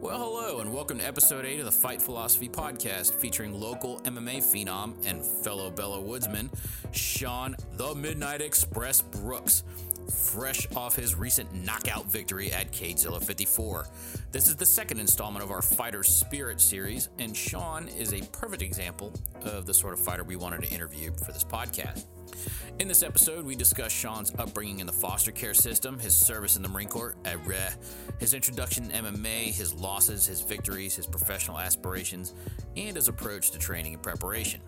Well, hello, and welcome to episode 8 of the Fight Philosophy podcast featuring local MMA phenom and fellow Bella Woodsman, Sean the Midnight Express Brooks, fresh off his recent knockout victory at Cagezilla 54. This is the second installment of our Fighter Spirit series, and Sean is a perfect example of the sort of fighter we wanted to interview for this podcast. In this episode, we discuss Sean's upbringing in the foster care system, his service in the Marine Corps, uh, his introduction to MMA, his losses, his victories, his professional aspirations, and his approach to training and preparation.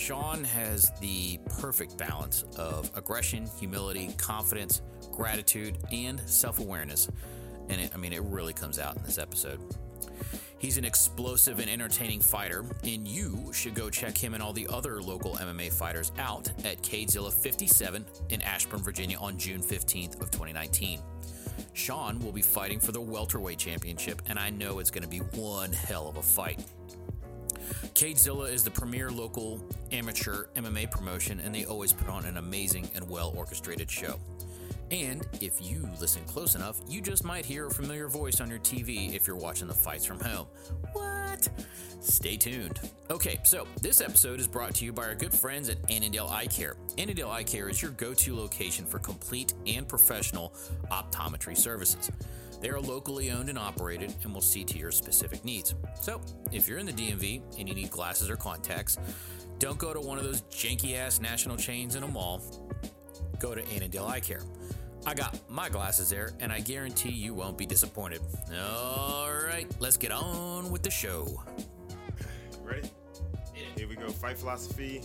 Sean has the perfect balance of aggression, humility, confidence, gratitude, and self awareness. And it, I mean, it really comes out in this episode. He's an explosive and entertaining fighter, and you should go check him and all the other local MMA fighters out at Cagezilla 57 in Ashburn, Virginia on June 15th of 2019. Sean will be fighting for the welterweight championship, and I know it's going to be one hell of a fight. Cagezilla is the premier local amateur MMA promotion, and they always put on an amazing and well orchestrated show. And if you listen close enough, you just might hear a familiar voice on your TV if you're watching the fights from home. What? Stay tuned. Okay, so this episode is brought to you by our good friends at Annandale Eye Care. Annandale Eye Care is your go to location for complete and professional optometry services. They are locally owned and operated and will see to your specific needs. So, if you're in the DMV and you need glasses or contacts, don't go to one of those janky ass national chains in a mall. Go to Annandale Eye Care. I got my glasses there, and I guarantee you won't be disappointed. All right, let's get on with the show. Ready? Here we go. Fight Philosophy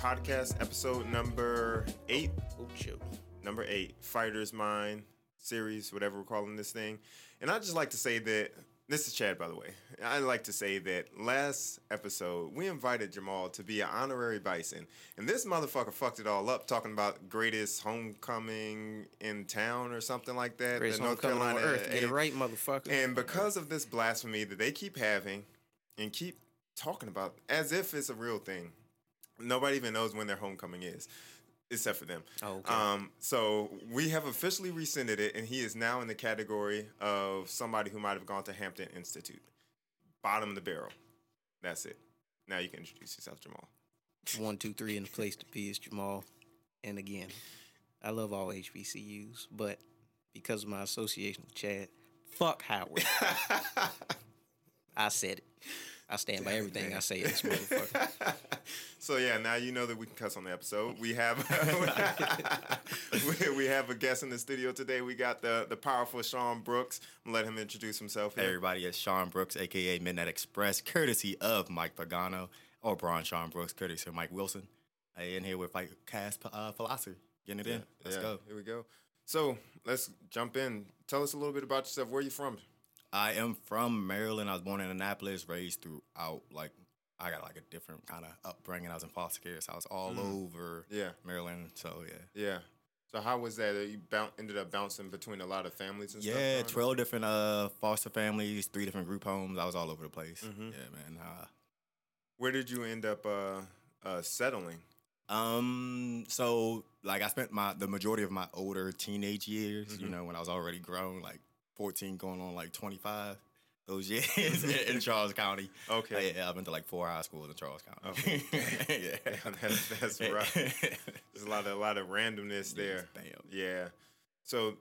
podcast episode number eight. Oh, shoot. Number eight. Fighter's Mind series, whatever we're calling this thing. And I'd just like to say that this is Chad, by the way. I'd like to say that last episode we invited Jamal to be an honorary bison, and this motherfucker fucked it all up, talking about greatest homecoming in town or something like that. Greatest that homecoming on earth. Get it right, motherfucker. And because of this blasphemy that they keep having and keep talking about as if it's a real thing, nobody even knows when their homecoming is except for them. Oh, okay. Um, so we have officially rescinded it, and he is now in the category of somebody who might have gone to Hampton Institute. Bottom of the barrel. That's it. Now you can introduce yourself, Jamal. One, two, three, and the place to be is Jamal. And again, I love all HBCUs, but because of my association with Chad, fuck Howard. I said it. I stand by everything I say in this motherfucker. so yeah, now you know that we can cuss on the episode. We have we, we have a guest in the studio today. We got the the powerful Sean Brooks. I'm gonna let him introduce himself. Hey everybody, it's Sean Brooks, aka Midnight Express, courtesy of Mike Pagano or Braun Sean Brooks, courtesy of Mike Wilson. I in here with like cast uh, philosophy. Getting it in. Let's Yeah, go. Here we go. So let's jump in. Tell us a little bit about yourself. Where are you from? I am from Maryland. I was born in Annapolis, raised throughout like I got like a different kind of upbringing. I was in foster care, so I was all over Yeah. Maryland. So yeah. Yeah. So how was that? You boun ended up bouncing between a lot of families and stuff. Yeah, twelve different uh foster families, three different group homes. I was all over the place. Mhm. Yeah, man. Uh, Where did you end up uh, uh, settling? Um, so like I spent my the majority of my older teenage years, Mhm. you know, when I was already grown, like fourteen going on like twenty five. Those years in, in Charles County. Okay. Yeah, I've been to like four high schools in Charles County. Okay. yeah. Yeah, that's, that's rough. There's a lot of a lot of randomness there. Damn. Yeah. So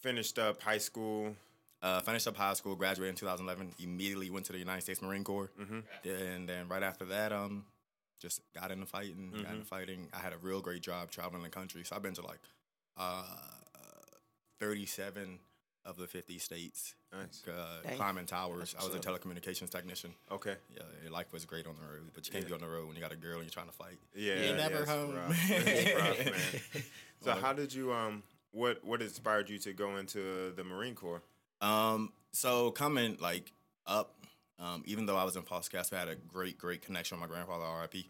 finished up high school. Uh, finished up high school, graduated in 2011. Immediately went to the United States Marine Corps, Mhm. and then right after that, um, just got into fighting. Got Mhm. into fighting. I had a real great job traveling the country, so I've been to like uh, 37 of the 50 states. Nice. Uh, Dang. climbing towers. That's I was a telecommunications technician. Okay. Yeah, your life was great on the road, but you can't Yeah. be on the road when you got a girl and you're trying to fight. Yeah. You're yeah, never it's home. rough. Rough. So how did you um what what inspired you to go into the Marine Corps? Um, so coming like up, um, even though I was in foster care, I had a great, great connection with my grandfather, R.I.P.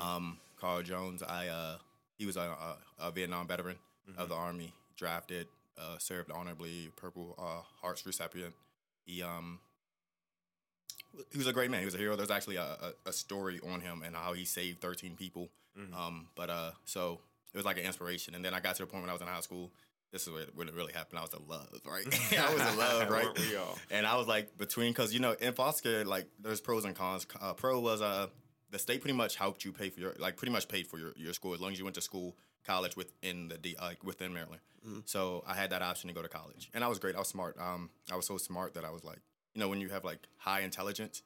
Um, Carl Jones. I uh, he was a, a, a Vietnam veteran of the Army, drafted, uh, served honorably, Purple uh, Hearts recipient. He um. He was a great man. He was a hero. There's actually a, a, a story on him and how he saved 13 people. Um, but uh, so it was like an inspiration. And then I got to the point when I was in high school this is when it really happened. I was in love, right? I was in love, right? We all? And I was like between because you know in foster care, like there's pros and cons. Uh, pro was uh the state pretty much helped you pay for your like pretty much paid for your, your school as long as you went to school college within the D, like within Maryland. So I had that option to go to college, and I was great. I was smart. Um, I was so smart that I was like, you know, when you have like high intelligence,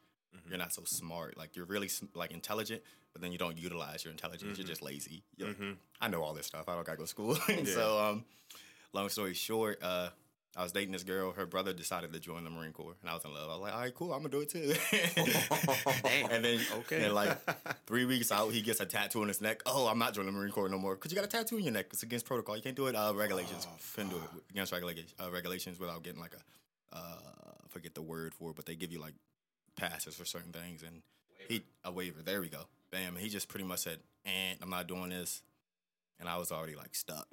you're not so smart. Like you're really like intelligent, but then you don't utilize your intelligence. You're just lazy. You're like, I know all this stuff. I don't gotta go to school. so um, long story short, uh, I was dating this girl. Her brother decided to join the Marine Corps, and I was in love. I was like, all right, cool, I'm gonna do it too. And then, Okay. and like three weeks out, he gets a tattoo on his neck. Oh, I'm not joining the Marine Corps no more because you got a tattoo on your neck. It's against protocol. You can't do it. Uh, regulations. Couldn't do it against regulations. Uh, regulations without getting like a, uh, forget the word for it, but they give you like passes for certain things, and he a waiver. There we go. Bam. And he just pretty much said, "And I'm not doing this." And I was already like stuck.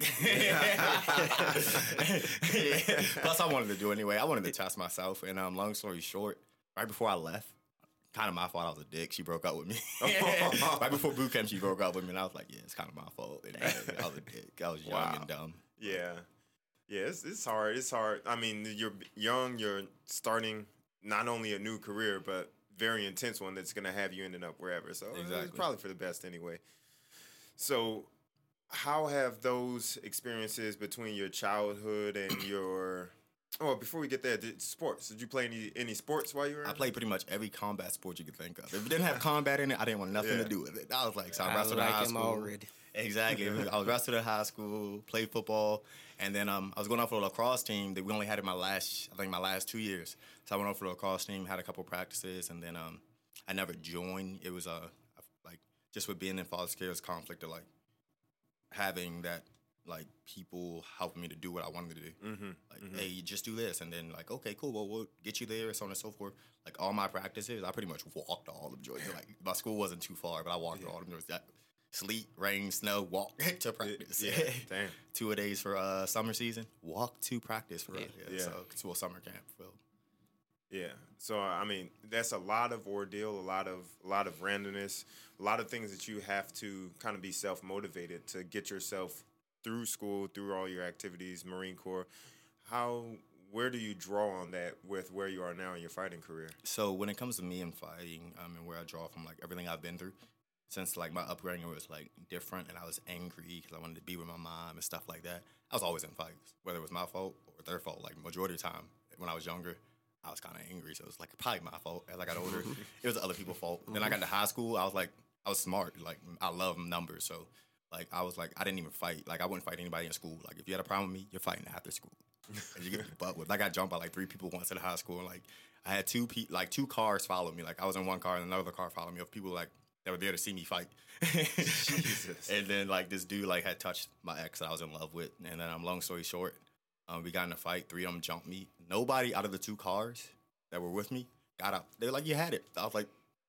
Plus, I wanted to do it anyway. I wanted to test myself. And um, long story short, right before I left, kind of my fault. I was a dick. She broke up with me. right before boot camp, she broke up with me, and I was like, "Yeah, it's kind of my fault." And, uh, I was a dick. I was young Wow. and dumb. Yeah, yeah, it's, it's hard. It's hard. I mean, you're young. You're starting not only a new career, but very intense one that's gonna have you ending up wherever. So it's probably for the best anyway. So, how have those experiences between your childhood and your Oh, before we get there, did, sports. Did you play any any sports while you were? I in? played pretty much every combat sport you could think of. If it didn't have combat in it, I didn't want nothing Yeah. to do with it. I was like, so I I wrestled in like high him school. already. Exactly. I was wrestled in high school, played football, and then um, I was going off for a lacrosse team that we only had in my last, I think my last two years. So I went off for the lacrosse team, had a couple practices, and then um, I never joined. It was uh, like just with being in foster care, it was conflict of like having that like people helping me to do what I wanted to do. Mm-hmm. Like, hey, just do this, and then like, okay, cool, well, we'll get you there, so on and so forth. Like all my practices, I pretty much walked all of Georgia. Like my school wasn't too far, but I walked to all of. That sleet, rain, snow, walk to practice. Yeah. Damn. Two a days for uh, summer season, walk to practice for yeah. Yeah. So it's well summer camp. Well, Yeah. So I mean, that's a lot of ordeal, a lot of a lot of randomness, a lot of things that you have to kind of be self motivated to get yourself through school, through all your activities, Marine Corps. How where do you draw on that with where you are now in your fighting career? So when it comes to me and fighting, um, and where I draw from, like everything I've been through, since like my upbringing was like different, and I was angry because I wanted to be with my mom and stuff like that. I was always in fights, whether it was my fault or their fault. Like majority of the time, when I was younger, I was kind of angry, so it was like probably my fault. As I got older, it was other people's fault. Then I got to high school, I was like, I was smart. Like I love numbers, so like I was like, I didn't even fight. Like I wouldn't fight anybody in school. Like if you had a problem with me, you're fighting after school. and you get your butt whipped. I got jumped by like three people once in high school. And like I had two pe- like two cars follow me. Like I was in one car and another car followed me of people like that were there to see me fight. Jesus. And then like this dude like had touched my ex that I was in love with. And then I'm um long story short, um, we got in a fight. Three of them jumped me. Nobody out of the two cars that were with me got out. They were like, "You had it." I was like,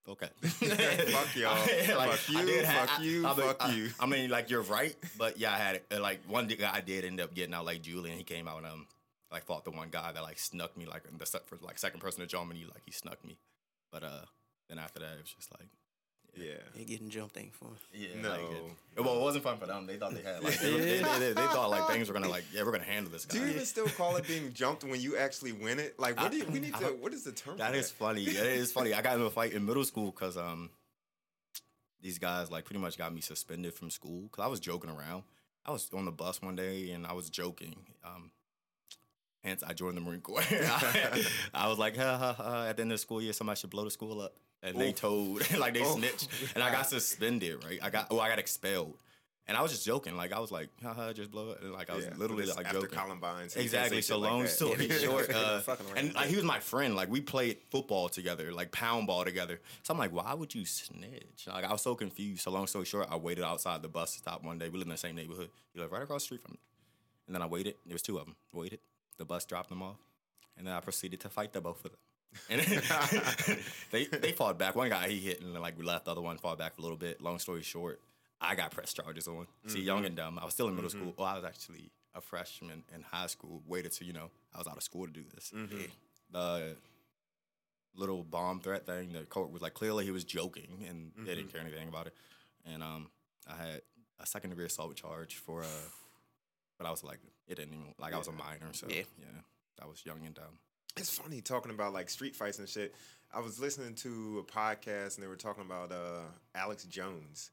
"Okay." Fuck y'all. Fuck you, I did have- fuck you, I- I mean, fuck you. I mean, like you're right, but yeah, I had it. And, like one guy I did end up getting out, like Julian. He came out and um, like fought the one guy that like snuck me, like the for, like second person to jump me, like he snuck me. But uh, then after that, it was just like. Yeah. Yeah, getting jumped ain't fun. Yeah, No. like, it, well, it wasn't fun for them. They thought they had like they, they, they, they, they thought like things were gonna like yeah we're gonna handle this guy. Do you even still call it being jumped when you actually win it? Like, what do you, we need to? What is the term? That for is funny. That is funny. I got into a fight in middle school because um, these guys like pretty much got me suspended from school because I was joking around. I was on the bus one day and I was joking. Um, hence, I joined the Marine Corps. I was like, ha, ha, ha, at the end of the school year, somebody should blow the school up. And they told, like they Oof. snitched, and I got suspended. Right? I got, oh, I got expelled, and I was just joking. Like I was like, haha, just blow it. And like I was Yeah, literally like after joking. Columbine. so Exactly. So like long that. story short, uh, and like he was my friend. Like we played football together, like pound ball together. So I'm like, why would you snitch? Like I was so confused. So long story short, I waited outside the bus stop one day. We lived in the same neighborhood. He lived right across the street from me. And then I waited. There was two of them. Waited. The bus dropped them off, and then I proceeded to fight the both of them. And they they fought back. One guy he hit, and then like we left. The other one fought back for a little bit. Long story short, I got press charges on. See, young and dumb. I was still in middle school. Well, I was actually a freshman in high school. Waited to you know I was out of school to do this. The little bomb threat thing. The court was like clearly he was joking, and they didn't care anything about it. And um, I had a second degree assault charge for uh, but I was like it didn't even like I was a minor, so Yeah. yeah, I was young and dumb. It's funny talking about like street fights and shit. I was listening to a podcast and they were talking about uh, Alex Jones,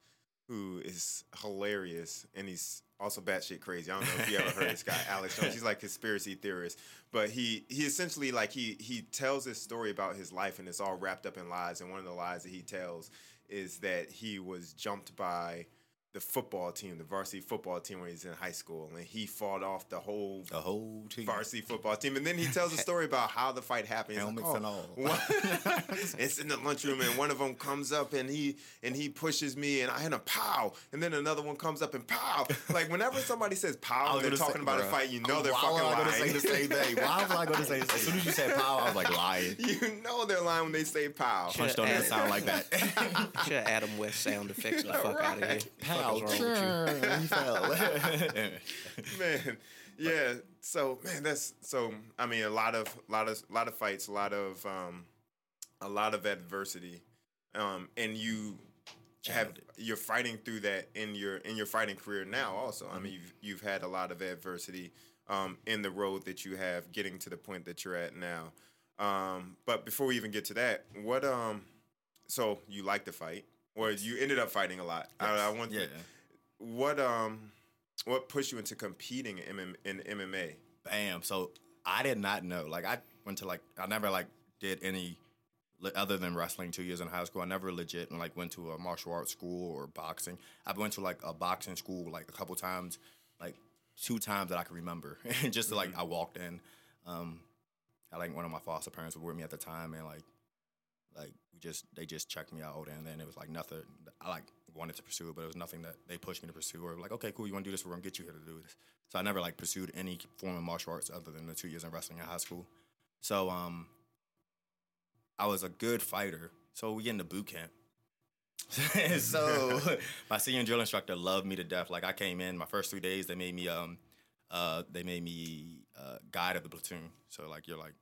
who is hilarious and he's also batshit crazy. I don't know if you ever heard this guy, Alex Jones. He's like conspiracy theorist, but he he essentially like he he tells this story about his life and it's all wrapped up in lies. And one of the lies that he tells is that he was jumped by the football team, the varsity football team when he's in high school, and he fought off the whole The whole team. varsity football team. And then he tells a story about how the fight happened. Helmets like, and oh, all. it's in the lunchroom, and one of them comes up and he and he pushes me, and I hit a pow, and then another one comes up and pow. Like whenever somebody says pow, was they're gonna say- talking about a fight. You know they're lying. Why fucking was I lying. gonna say the same thing? Why was I going to say? As soon as you said pow, I was like lying. you know they're lying when they say pow. Punch don't even sound like that. Should Adam West sound effects the fuck out of here. Pow, What the fuck is wrong with you? he fell. man yeah so man that's so i mean a lot of lot of lot of fights a lot of um a lot of adversity um and you have you're fighting through that in your in your fighting career now also. I mean you've, you've had a lot of adversity um in the road that you have getting to the point that you're at now. Um but before we even get to that what um so you like to fight or you ended up fighting a lot I, I want yeah. what um what pushed you into competing in, MM in MMA? Bam. So I did not know. Like I went to like I never like did any other than wrestling two years in high school. I never legit and like went to a martial arts school or boxing. I went to like a boxing school like a couple times, like two times that I can remember. And just to, like I walked in. Um, I like one of my foster parents were with me at the time, and like like we just they just checked me out, and then it was like nothing. I like wanted to pursue it, but it was nothing that they pushed me to pursue. Or like, okay, cool, you want to do this? We're gonna get you here to do this. So I never like pursued any form of martial arts other than the two years in wrestling in high school. So um, I was a good fighter. So we get into boot camp. so my senior drill instructor loved me to death. Like I came in my first three days, they made me um, uh, they made me uh, guide of the platoon. So like you're like,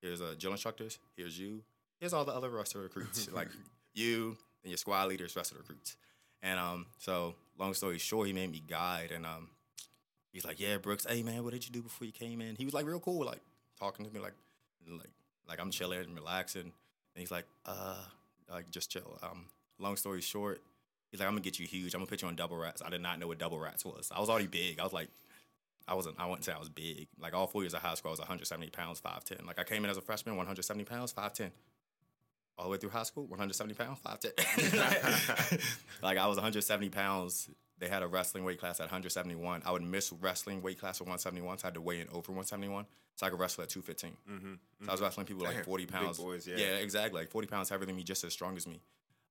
here's uh, drill instructors, here's you, here's all the other the recruits, like you and your squad leaders, rest of the recruits. And um, so long story short, he made me guide, and um, he's like, yeah, Brooks, hey man, what did you do before you came in? He was like real cool, like talking to me, like like like I'm chilling and relaxing, and he's like, uh, like just chill. Um, long story short, he's like, I'm gonna get you huge. I'm gonna put you on double rats. I did not know what double rats was. I was already big. I was like, I wasn't. I wouldn't say I was big. Like all four years of high school, I was 170 pounds, 5'10. Like I came in as a freshman, 170 pounds, 5'10. All the way through high school, 170 pounds, 5'10. like I was 170 pounds. They had a wrestling weight class at 171. I would miss wrestling weight class at 171, so I had to weigh in over 171. So I could wrestle at 215. Mm-hmm. So I was wrestling people Damn, like 40 big pounds. boys, yeah. yeah, exactly. Like 40 pounds heavier than me, just as strong as me.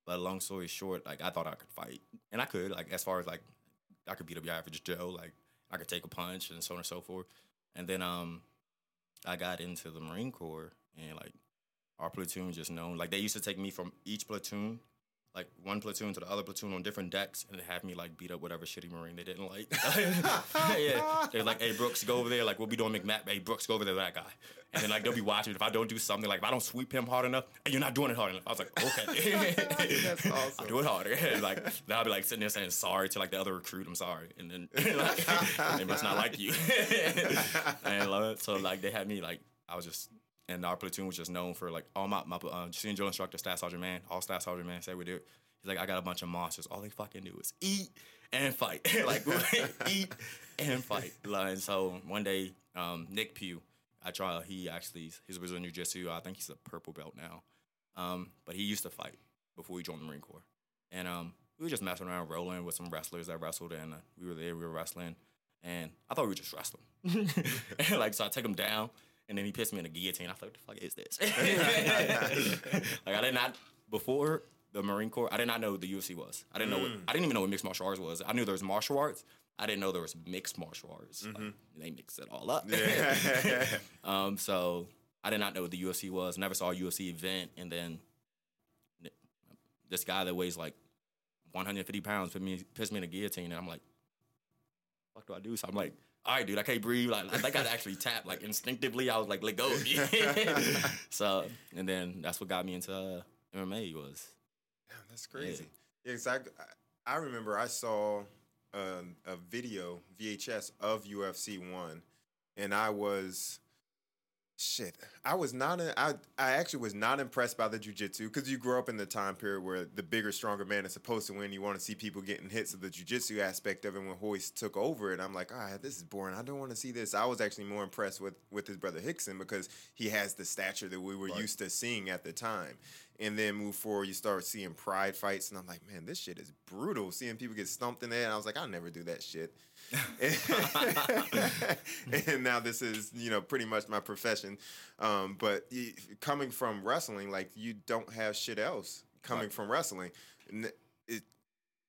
But long story short, like I thought I could fight, and I could. Like as far as like I could beat up your average Joe. Like I could take a punch and so on and so forth. And then um, I got into the Marine Corps, and like our platoon just known. Like they used to take me from each platoon. Like one platoon to the other platoon on different decks, and have me like beat up whatever shitty marine they didn't like. yeah, they're like, "Hey Brooks, go over there." Like we'll be doing MCMAP. Hey Brooks, go over there, that guy. And then like they'll be watching. If I don't do something, like if I don't sweep him hard enough, and you're not doing it hard enough. I was like, okay, That's awesome. I'll do it harder. like then I'll be like sitting there saying sorry to like the other recruit. I'm sorry, and then like, they must not like you. and it. so like they had me like I was just. And our platoon was just known for like all my my uh, senior drill instructor, staff sergeant man, all staff sergeant man said we do. He's like, I got a bunch of monsters. All they fucking do is eat and fight. like eat and fight. Like, and so one day, um, Nick Pugh, I try. He actually he's a in jiu-jitsu. I think he's a purple belt now. Um, but he used to fight before he joined the Marine Corps. And um, we were just messing around, rolling with some wrestlers that wrestled, and uh, we were there, we were wrestling, and I thought we were just wrestling. and like, so I take him down, and then he pissed me in a guillotine. I thought, what the fuck is this? like, I did not before the Marine Corps. I did not know what the UFC was. I didn't know. What, I didn't even know what mixed martial arts was. I knew there was martial arts. I didn't know there was mixed martial arts. Like, they mix it all up. Yeah. Um, so I did not know what the UFC was. Never saw a UFC event, and then this guy that weighs like 150 pounds put me pissed me in a guillotine, and I'm like, "What do I do?" So I'm like, "All right, dude, I can't breathe." Like I think I actually tapped like instinctively. I was like, "Let go of me." so and then that's what got me into uh, MMA was Damn, that's crazy. Yeah, 'cause I, I remember I saw a, a video VHS of UFC one, and I was shit. I was not. A, I I actually was not impressed by the jujitsu because you grew up in the time period where the bigger, stronger man is supposed to win. You want to see people getting hits of the jujitsu aspect of it. When Royce took over it, I'm like, ah, this is boring. I don't want to see this. I was actually more impressed with with his brother Rickson because he has the stature that we were Right. used to seeing at the time. And then move forward, you start seeing pride fights, and I'm like, man, this shit is brutal. Seeing people get stumped in there, and I was like, I'll never do that shit. and now this is, you know, pretty much my profession. Um, but coming from wrestling, like you don't have shit else coming Right. from wrestling.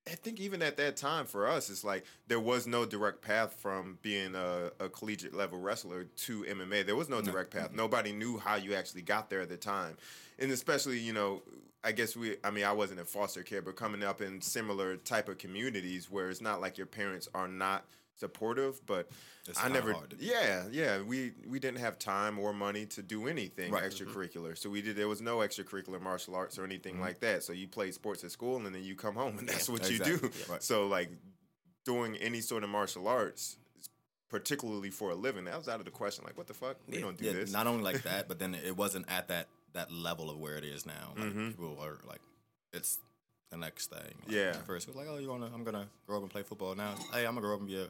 I think even at that time for us, it's like there was no direct path from being a, a collegiate level wrestler to MMA. There was no direct path. Nobody knew how you actually got there at the time. And especially, you know, I guess we, I mean, I wasn't in foster care, but coming up in similar type of communities where it's not like your parents are not supportive, but It's I never, yeah, yeah, we we didn't have time or money to do anything Right. extracurricular. So we did. There was no extracurricular martial arts or anything like that. So you played sports at school, and then you come home, and that's what you do. Yeah, right. So like doing any sort of martial arts, particularly for a living, that was out of the question. Like, what the fuck? We Yeah. don't do yeah, this. not only like that, but then it wasn't at that that level of where it is now. Like Mhm. people are like, it's the next thing. Like, Yeah. First, it was like, oh, you wanna? I'm gonna grow up and play football. Now, hey, I'm gonna grow up and be a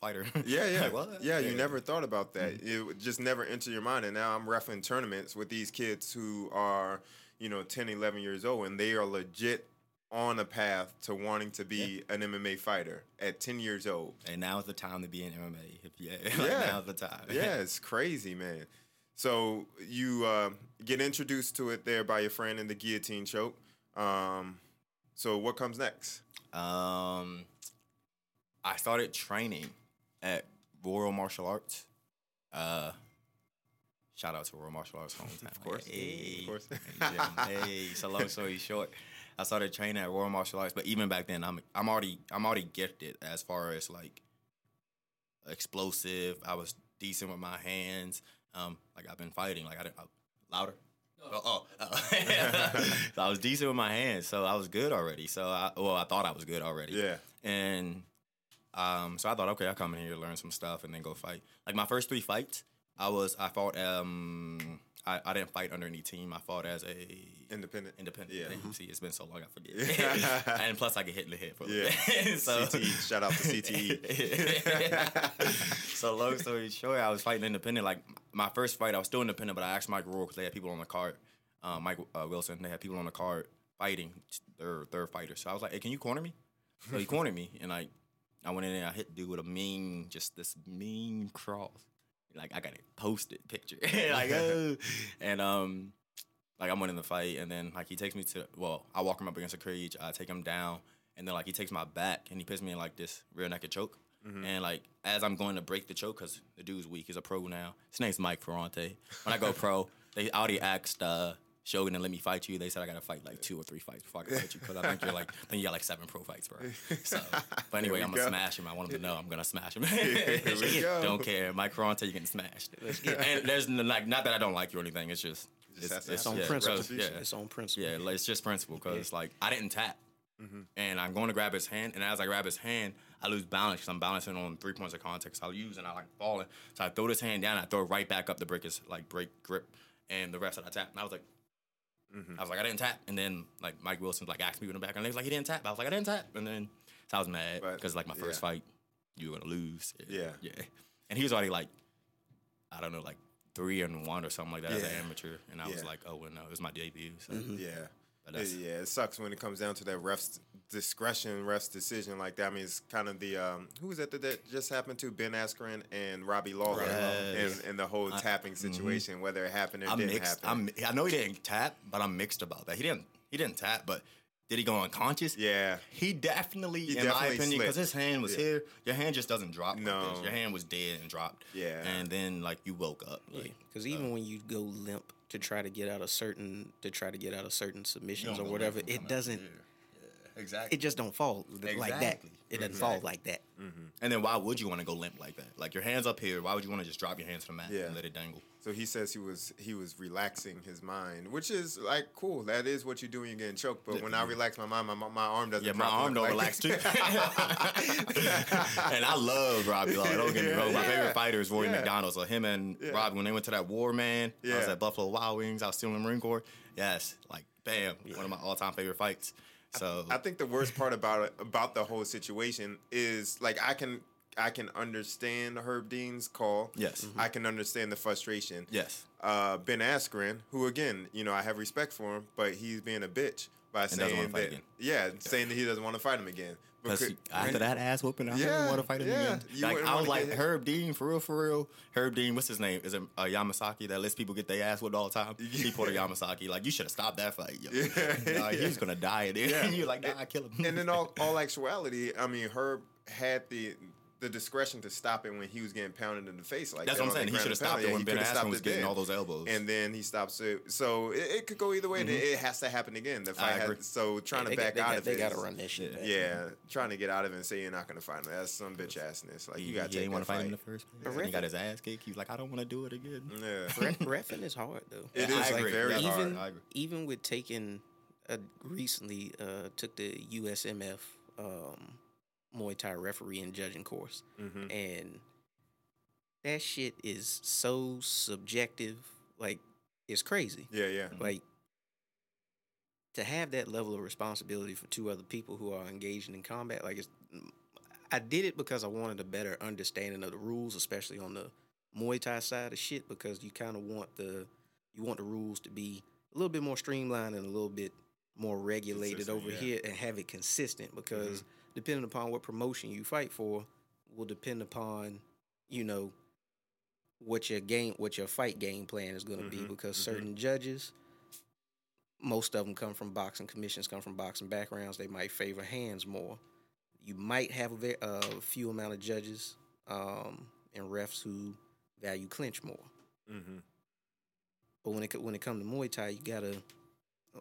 fighter. Yeah, yeah, Like, what? yeah. You never thought about that. Mm-hmm. It just never entered your mind. And now I'm refereeing tournaments with these kids who are, you know, 10, 11 years old, and they are legit on a path to wanting to be an MMA fighter at 10 years old. And now's the time to be in MMA. If yeah, like, Yeah. now's the time. yeah, it's crazy, man. So you uh, get introduced to it there by your friend in the guillotine choke. Um, so what comes next? Um, I started training at Royal Martial Arts. Uh, shout out to Royal Martial Arts hometown. Of course, hey, of course. hey, hey, so long story short, I started training at Royal Martial Arts. But even back then, I'm I'm already I'm already gifted as far as like explosive. I was decent with my hands. Um, like I've been fighting. Like I didn't I, louder. Oh, oh, oh. so I was decent with my hands, so I was good already. So I, well, I thought I was good already. Yeah. And um, so I thought, okay, I'll come in here, learn some stuff, and then go fight. Like my first three fights, I was I fought. Um, I, I didn't fight under any team. I fought as a Independent. independent. Yeah. See, it's been so long, I forget. and plus, I get hit in the head for a Yeah. bit. so, CTE. Shout out to. CTE. so long story short, I was fighting independent. Like my first fight, I was still independent, but I asked Mike Rourke because they had people on the card. Uh, Mike uh, Wilson, they had people on the card fighting their third fighter. So I was like, "Hey, can you corner me?" So he cornered me, and like I went in there, I hit dude with a mean, just this mean cross. Like I got it posted picture, like oh. and um, like I went in the fight, and then like he takes me to well, I walk him up against a cage, I take him down, and then like he takes my back and he puts me in like this rear naked choke. And like as I'm going to break the choke, cause the dude's weak, he's a pro now. His name's Mike Ferrante. When I go pro, they already asked uh, Shogun to let me fight you. They said I gotta fight like two or three fights before I can fight you, cause I think you're like, I think you got like seven pro fights, bro. So, but anyway, I'm gonna go. smash him. I want him to know I'm gonna smash him. we go. Don't care, Mike Ferrante, you're getting smashed. and there's like not that I don't like you or anything. It's just just it's, it's It's on yeah, principle. yeah, It's on principle. yeah, like, it's just principle because like I didn't tap, mm-hmm. and I'm going to grab his hand, and as I grab his hand, I lose balance because I'm balancing on three points of contact. So I use and I like falling. So I throw this hand down, I throw it right back up to break his like break grip, and the rest of I tap. And I was like, I was like, I didn't tap, and then like Mike Wilson like asked me in the back, and he was like, he didn't tap. I was like, I didn't tap, and then so I was mad because like my first yeah. fight, you were gonna lose. Yeah. yeah, and he was already like, I don't know, like three and one or something like that as an amateur, and I was Yeah. Mm-hmm. like, oh well, no, it was my debut. So. Yeah. But that's- yeah, it sucks when it comes down to that ref's discretion, ref's decision like that. I mean, it's kind of the um, who was that that, that just happened to Ben Askren and Robbie Lawler, Yes. and, and the whole tapping situation, whether it happened or I'm didn't mixed. happen. I'm, I know he didn't tap, but I'm mixed about that. He didn't. He didn't tap, but did he go unconscious? yeah, He definitely, He in my opinion, because his hand was Yeah. here. Your hand just doesn't drop. like No. this. your hand was dead and dropped. Yeah. and then like you woke up. Like, Because even when you go limp to try to get out of certain to try to get out of certain submissions or whatever, it doesn't. Exactly. It just don't fall like that. It doesn't fall like that. Mm-hmm. And then why would you want to go limp like that? Like your hands up here. Why would you want to just drop your hands to the mat Yeah. and let it dangle? So he says he was he was relaxing his mind, which is like cool. That is what you do when you're getting choked. But when I relax my mind, my, my arm doesn't. Yeah, my arm don't like- relax too. and I love Robbie Law. Don't get me wrong. My Yeah. favorite fighter is Rory Yeah. MacDonald. So him and Yeah. Robbie, when they went to that war, man, I was at Buffalo Wild Wings. I was still in the Marine Corps. Yes, like bam, one of my all time favorite fights. So I think the worst part about it, about the whole situation is like I can I can understand Herb Dean's call. Yes. I can understand the frustration. yes, Uh, ben Askren, who again, you know, I have respect for him, but he's being a bitch by wanna saying that. again. Yeah, saying that he doesn't want to fight him again. Because after that ass whooping, I Yeah, didn't want to fight him yeah. again. You Like I was like. Herb Dean for real, for real. Herb Dean, what's his name? Is it uh, Yamasaki that lets people get their ass whooped all the time? He pulled a Yamasaki. Like you should have stopped that fight. Yo. Yeah, Nah, he was gonna die. And Yeah. you're like, nah, I kill him. and in all, all actuality, I mean, Herb had the the discretion to stop it when he was getting pounded in the face. Like That's that what I'm saying. He should have and stopped pounded. it when he Ben Askren was getting then. all those elbows. And then he stops it. So it, it could go either way. and It, it has to happen again. The fight agree. has, so trying they to back got, out got, of they it. got to run that shit back. Yeah, trying to get out of it and say you're not going to fight him. That's some bitch assness. Like you got to he take didn't want to fight him in the first place. He got his ass kicked. He's like, I don't want to do it again. Yeah. Ref, refing is hard though. It is I very hard. even I agree. even with taking uh, recently uh, took the USMF um, Muay Thai referee and judging course, Mhm. and that shit is so subjective. Like it's crazy. Yeah, yeah. Like to have that level of responsibility for two other people who are engaged in combat. Like it's, I did it because I wanted a better understanding of the rules, especially on the Muay Thai side of shit, because you kind of want the you want the rules to be a little bit more streamlined and a little bit more regulated Consistent, over yeah. here and have it consistent because depending upon what promotion you fight for will depend upon you know what your game what your fight game plan is going to be Mhm, because mhm. certain judges most of them come from boxing commissions come from boxing backgrounds they might favor hands more you might have a ve- a few amount of judges um, and refs who value clinch more Mm-hmm. but when it when it comes to Muay Thai, you gotta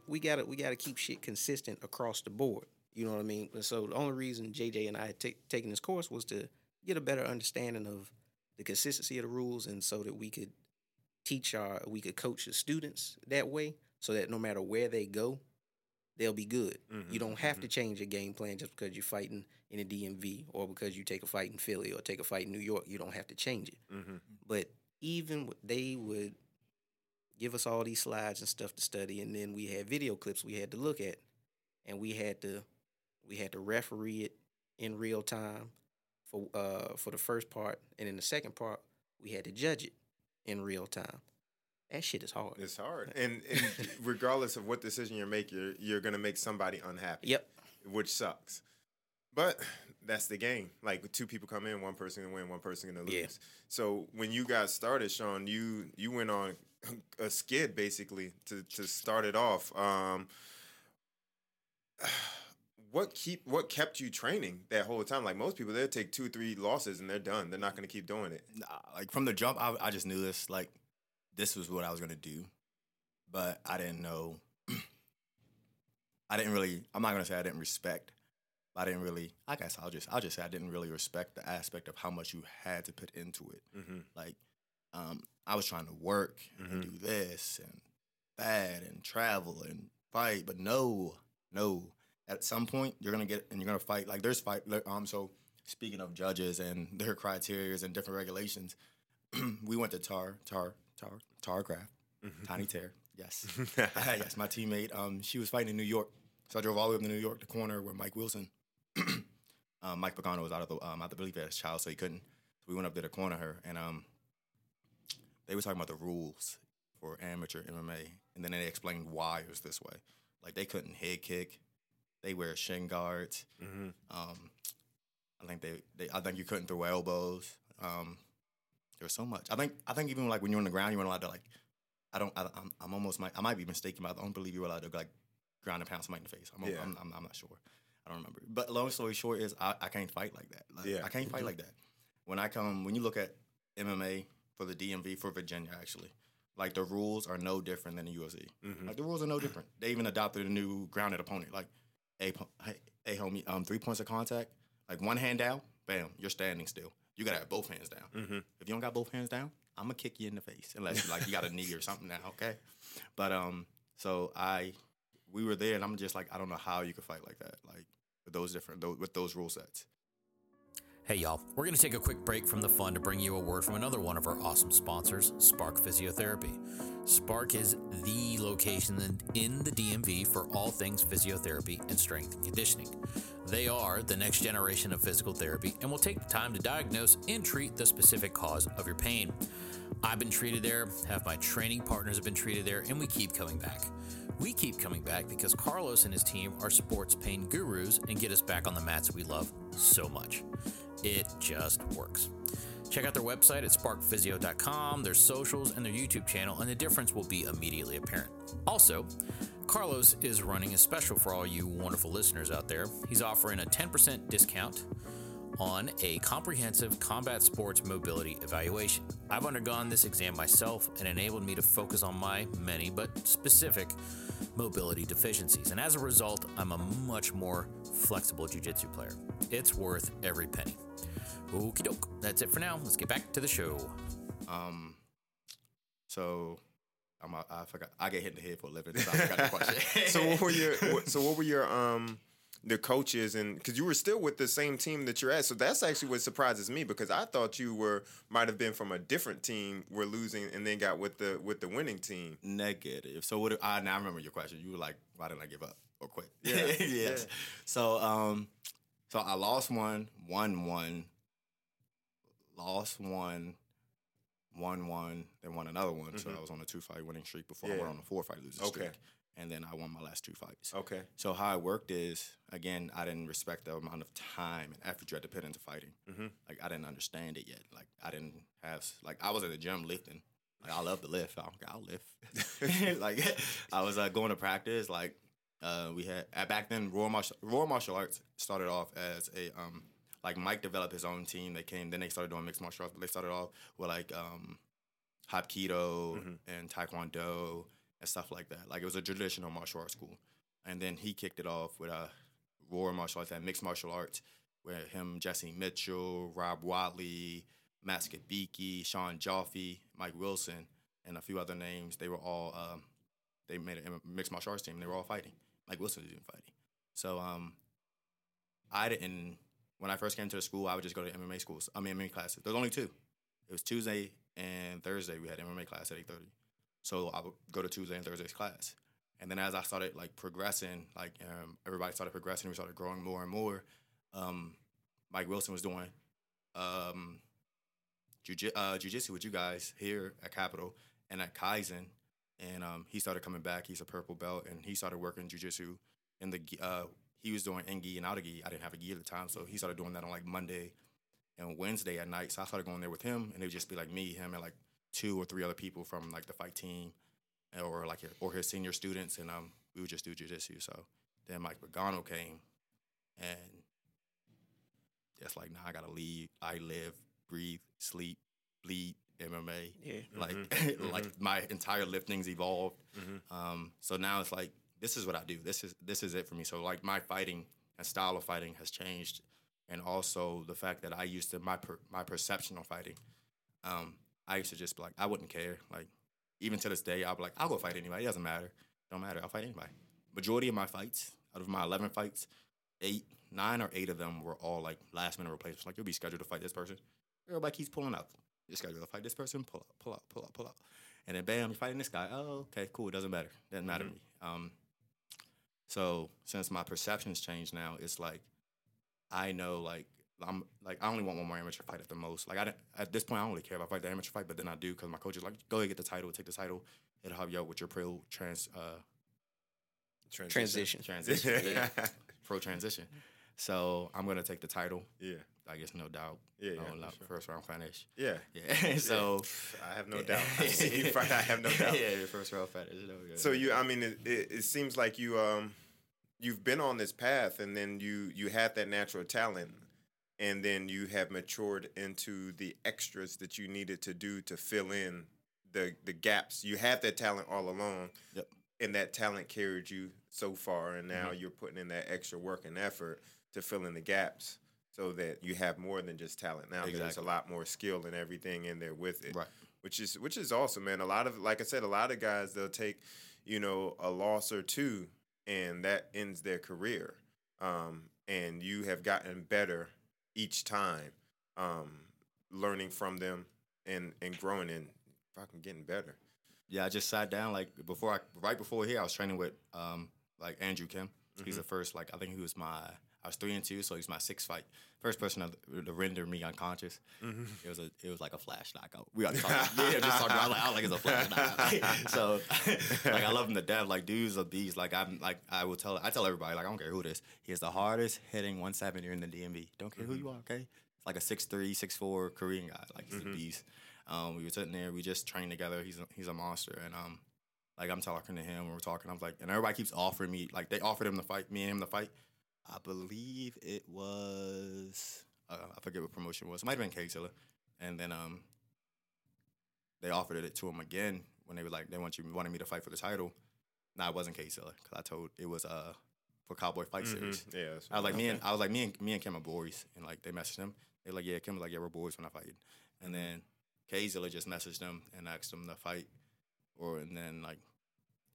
we gotta we gotta keep shit consistent across the board. You know what I mean? And so the only reason JJ and I had ta- taken this course was to get a better understanding of the consistency of the rules, and so that we could teach our we could coach the students that way, so that no matter where they go, they'll be good. Mhm, You don't have to change your game plan just because you're fighting in a DMV or because you take a fight in Philly or take a fight in New York. You don't have to change it. Mm-hmm. But even they would give us all these slides and stuff to study, and then we had video clips we had to look at, and we had to we had to referee it in real time for uh for the first part, and in the second part we had to judge it in real time. That shit is hard. It's hard, and, and regardless of what decision you make, you're you're gonna make somebody unhappy. Yep. which sucks. But that's the game. Like two people come in, one person gonna win, one person gonna lose. Yeah. So when you got started, Sean, you you went on a skid basically to to start it off. Um, what keep what kept you training that whole time? Like most people, they'll take two, three losses and they're done. They're not gonna keep doing it. Nah, like from the jump, I, I just knew this. Like this was what I was gonna do, but I didn't know. I didn't really. I'm not gonna say I didn't respect. But I didn't really. I guess I'll just. I'll just say I didn't really respect the aspect of how much you had to put into it. Mm-hmm. Like, um, I was trying to work and do this and that and travel and fight, but no, no. At some point, you're gonna get and you're gonna fight. Like, there's fight. Um, so speaking of judges and their criterias and different regulations, we went to Tar Tar Tar Tarcraft, Tiny Tear. Yes, yes. My teammate, um, she was fighting in New York, so I drove all the way up to New York, the corner where Mike Wilson, um, Mike Pagano was out of the um, out the belief as child, so he couldn't. So we went up there to corner her, and um, they were talking about the rules for amateur MMA, and then they explained why it was this way. Like they couldn't head kick, they wear shin guards. Mm-hmm. Um, I think they, they, I think you couldn't throw elbows. Um, there was so much. I think, I think even like when you're on the ground, you weren't allowed to like. I don't. I, I'm, I'm almost. Might, I might be mistaken, but I don't believe you were allowed to like ground and pound somebody in the face. I'm, Yeah. I'm, I'm, I'm not sure. I don't remember. But long story short is I, I can't fight like that. Like, Yeah. I can't fight like that. When I come, when you look at MMA for the DMV for Virginia, actually, like the rules are no different than the UFC. Mhm. Like the rules are no different. They even adopted a new grounded opponent. Like, hey, hey homie, um, three points of contact Like one hand down, bam, you're standing still. You gotta have both hands down. Mm-hmm. If you don't got both hands down, I'm gonna kick you in the face unless you like you got a knee or something now, okay? But um, so I, we were there, and I'm just like, I don't know how you could fight like that, like with those different those, with those rule sets. Hey, y'all, we're going to take a quick break from the fun to bring you a word from another one of our awesome sponsors, Spark Physiotherapy. Spark is the location in the DMV for all things physiotherapy and strength and conditioning. They are the next generation of physical therapy and will take the time to diagnose and treat the specific cause of your pain. I've been treated there, have my training partners have been treated there, and we keep coming back. We keep coming back because Carlos and his team are sports pain gurus and get us back on the mats we love so much. It just works. Check out their website at sparkphysio.com, their socials, and their YouTube channel, and the difference will be immediately apparent. Also, Carlos is running a special for all you wonderful listeners out there. He's offering a 10% discount on a comprehensive combat sports mobility evaluation. I've undergone this exam myself and enabled me to focus on my many but specific mobility deficiencies. And as a result, I'm a much more flexible jiu-jitsu player. It's worth every penny. Okie doke. That's it for now. Let's get back to the show. Um, so I'm a, I forgot I get hit in the head for a living. So I forgot the question. so what were your what- so what were your um the coaches and because you were still with the same team that you're at so that's actually what surprises me because I thought you were might have been from a different team were losing and then got with the with the winning team negative. So what? I now I remember your question. You were like, "Why didn't I give up or quit?" Yeah, yes. yeah. So um, so I lost one, won one, lost one, won one, then won another one. So I was on a two fight winning streak before I Mm-hmm. Went on a four fight losing Okay. streak, and then I won my last two fights. okay So how it worked is again, I didn't respect the amount of time and effort you had to put into fighting. Mhm. Like I didn't understand it yet. Like I didn't have like I was at the gym lifting. Like I love to lift. I'll, I'll lift. like I was uh, going to practice. Like uh, we had back then Royal Martial Royal Martial Arts started off as a um like Mike developed his own team. They came then they started doing mixed martial arts. But they started off with like um Hapkido and Taekwondo and stuff like that. Like it was a traditional martial arts school. And then he kicked it off with a Royal Martial Arts and mixed martial arts, where him, Jesse Mitchell, Rob Watley, Matt Skibiki, Sean Jaffe, Mike Wilson, and a few other names. They were all um, they made a mixed martial arts team. and They were all fighting. Mike Wilson was even fighting. So um, I didn't. When I first came to the school, I would just go to MMA schools. I mean, MMA classes. There's only two. It was Tuesday and Thursday. We had MMA class at eight thirty. So I would go to Tuesday and Thursday's class. And then as I started like progressing, like um, everybody started progressing, we started growing more and more. Um, Mike Wilson was doing um, jiu- uh, jujitsu with you guys here at Capitol and at Kaizen, and um, he started coming back. He's a purple belt, and he started working jujitsu in the uh, he was doing in gi and out of. I didn't have a gi at the time, so he started doing that on like Monday and Wednesday at night. So I started going there with him, and it would just be like me, him, and like two or three other people from like the fight team or like or his senior students, and um, we would just do jujitsu. So then Mike Pagano came, and it's like, nah, I gotta leave. I live, breathe, sleep, bleed MMA. Yeah. Like, Mhm. like my entire lifting's evolved. Mhm. Um, so now it's like this is what I do. This is this is it for me. So like my fighting and style of fighting has changed, and also the fact that I used to my per, my perception of fighting. Um, I used to just be like I wouldn't care. Like even to this day, I'll be like I'll go fight anybody. It doesn't matter. Don't matter. I'll fight anybody. Majority of my fights, out of my eleven fights, eight, nine or eight of them were all like last minute replacements. Like you'll be scheduled to fight this person. Everybody keeps pulling out. You're scheduled to fight this person. Pull out, pull out, pull out, pull out. And then bam, you're fighting this guy. Oh, okay, cool. It doesn't matter. Doesn't matter to me. Um, so since my perceptions changed now, it's like I know like I'm like I only want one more amateur fight at the most. Like I at this point I don't really care if I fight the amateur fight, but then I do because my coach is like, go ahead get the title, take the title. It'll help you out with your pro trans uh, Transition. transition, yeah. pro transition. So I'm gonna take the title. yeah I guess no doubt. Yeah, yeah, No, for sure. first round finish. yeah Yeah. so I have no doubt I see you fight I have no doubt yeah, your first round finish. No, yeah. So you, I mean, it, it, it seems like you, um, you've been on this path, and then you you had that natural talent, and then you have matured into the extras that you needed to do to fill in the the gaps. You had that talent all along, Yep. and that talent carried you so far, and now you're putting in that extra work and effort to fill in the gaps so that you have more than just talent. Now there's a lot more skill and everything in there with it, Right. which is which is awesome, man. A lot of like I said, a lot of guys they'll take you know a loss or two, and that ends their career. Um, and you have gotten better each time, um, learning from them and and growing and fucking getting better. Yeah, I just sat down like before I right before here I was training with um like Andrew Kim. He's the first like I think he was my I was three and two, so he's my sixth fight. First person to, to render me unconscious. It was a it was like a flash knockout. We got to talk. yeah, just talking about like, I was like it's a flash knockout. so like I love him to death. Like dude's a beast. Like I'm like I will tell I tell everybody like I don't care who this. He is the hardest hitting 170 in the DMV. Don't care who you are. Okay, it's like a 6'3", 6'4", Korean guy. Like he's a beast. Um, we were sitting there. We just trained together. He's a, he's a monster. And um, like I'm talking to him. And we're talking. I'm like, and everybody keeps offering me. Like they offered him the fight. Me and him the fight. I believe it was. Uh, I forget what promotion it was. It might have been K-Zilla. And then um, they offered it to him again when they were like they want you wanted me to fight for the title. No, it wasn't K-Zilla because I told it was uh for Cowboy Fight Series. Mhm. Yeah, I was like me and I was like me and me and Kim are boys, and like they messaged him. They're like, yeah, Kim was like, yeah, we're boys when I fight. And then Kazilla just messaged them and asked them to fight, or and then like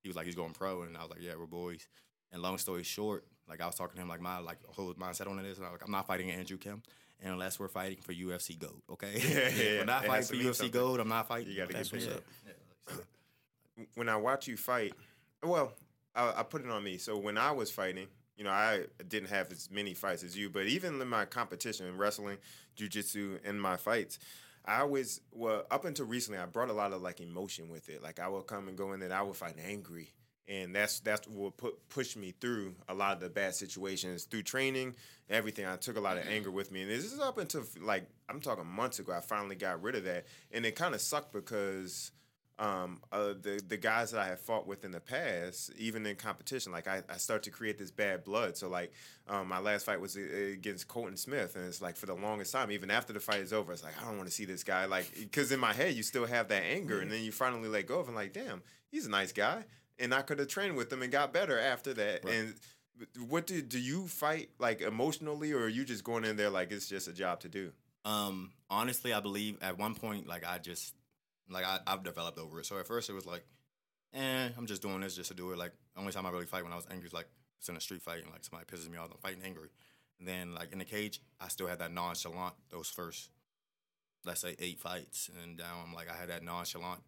he was like he's going pro, and I was like, yeah, we're boys. And long story short, like I was talking to him like my like whole mindset on it is, and I was like, I'm not fighting Andrew Kim. Unless we're fighting for UFC gold, okay? Yeah, yeah, we're not fighting for UFC something. gold. I'm not fighting. You gotta get what's up. Yeah. when I watch you fight, well, I, I put it on me. So when I was fighting, you know, I didn't have as many fights as you, but even in my competition in wrestling, jujitsu, and my fights, I always, well, up until recently, I brought a lot of like emotion with it. Like I would come and go in and I would fight angry. And that's that's what put push me through a lot of the bad situations through training, everything. I took a lot of anger with me, and this is up until like I'm talking months ago. I finally got rid of that, and it kind of sucked because um, uh, the the guys that I have fought with in the past, even in competition, like I, I start to create this bad blood. So like um, my last fight was uh, against Colton Smith, and it's like for the longest time, even after the fight is over, it's like I don't want to see this guy, like because in my head you still have that anger, and then you finally let go of, him, like damn, he's a nice guy, and I could have trained with them and got better after that. Right. And what do do you fight like emotionally, or are you just going in there like it's just a job to do? Um, honestly, I believe at one point, like I just, like I, I've developed over it. So at first it was like, eh, I'm just doing this just to do it. Like only time I really fight when I was angry is like it's in a street fight and like somebody pisses me off, I'm fighting angry. And then like in the cage, I still had that nonchalant those first, let's say eight fights, and now I'm like I had that nonchalant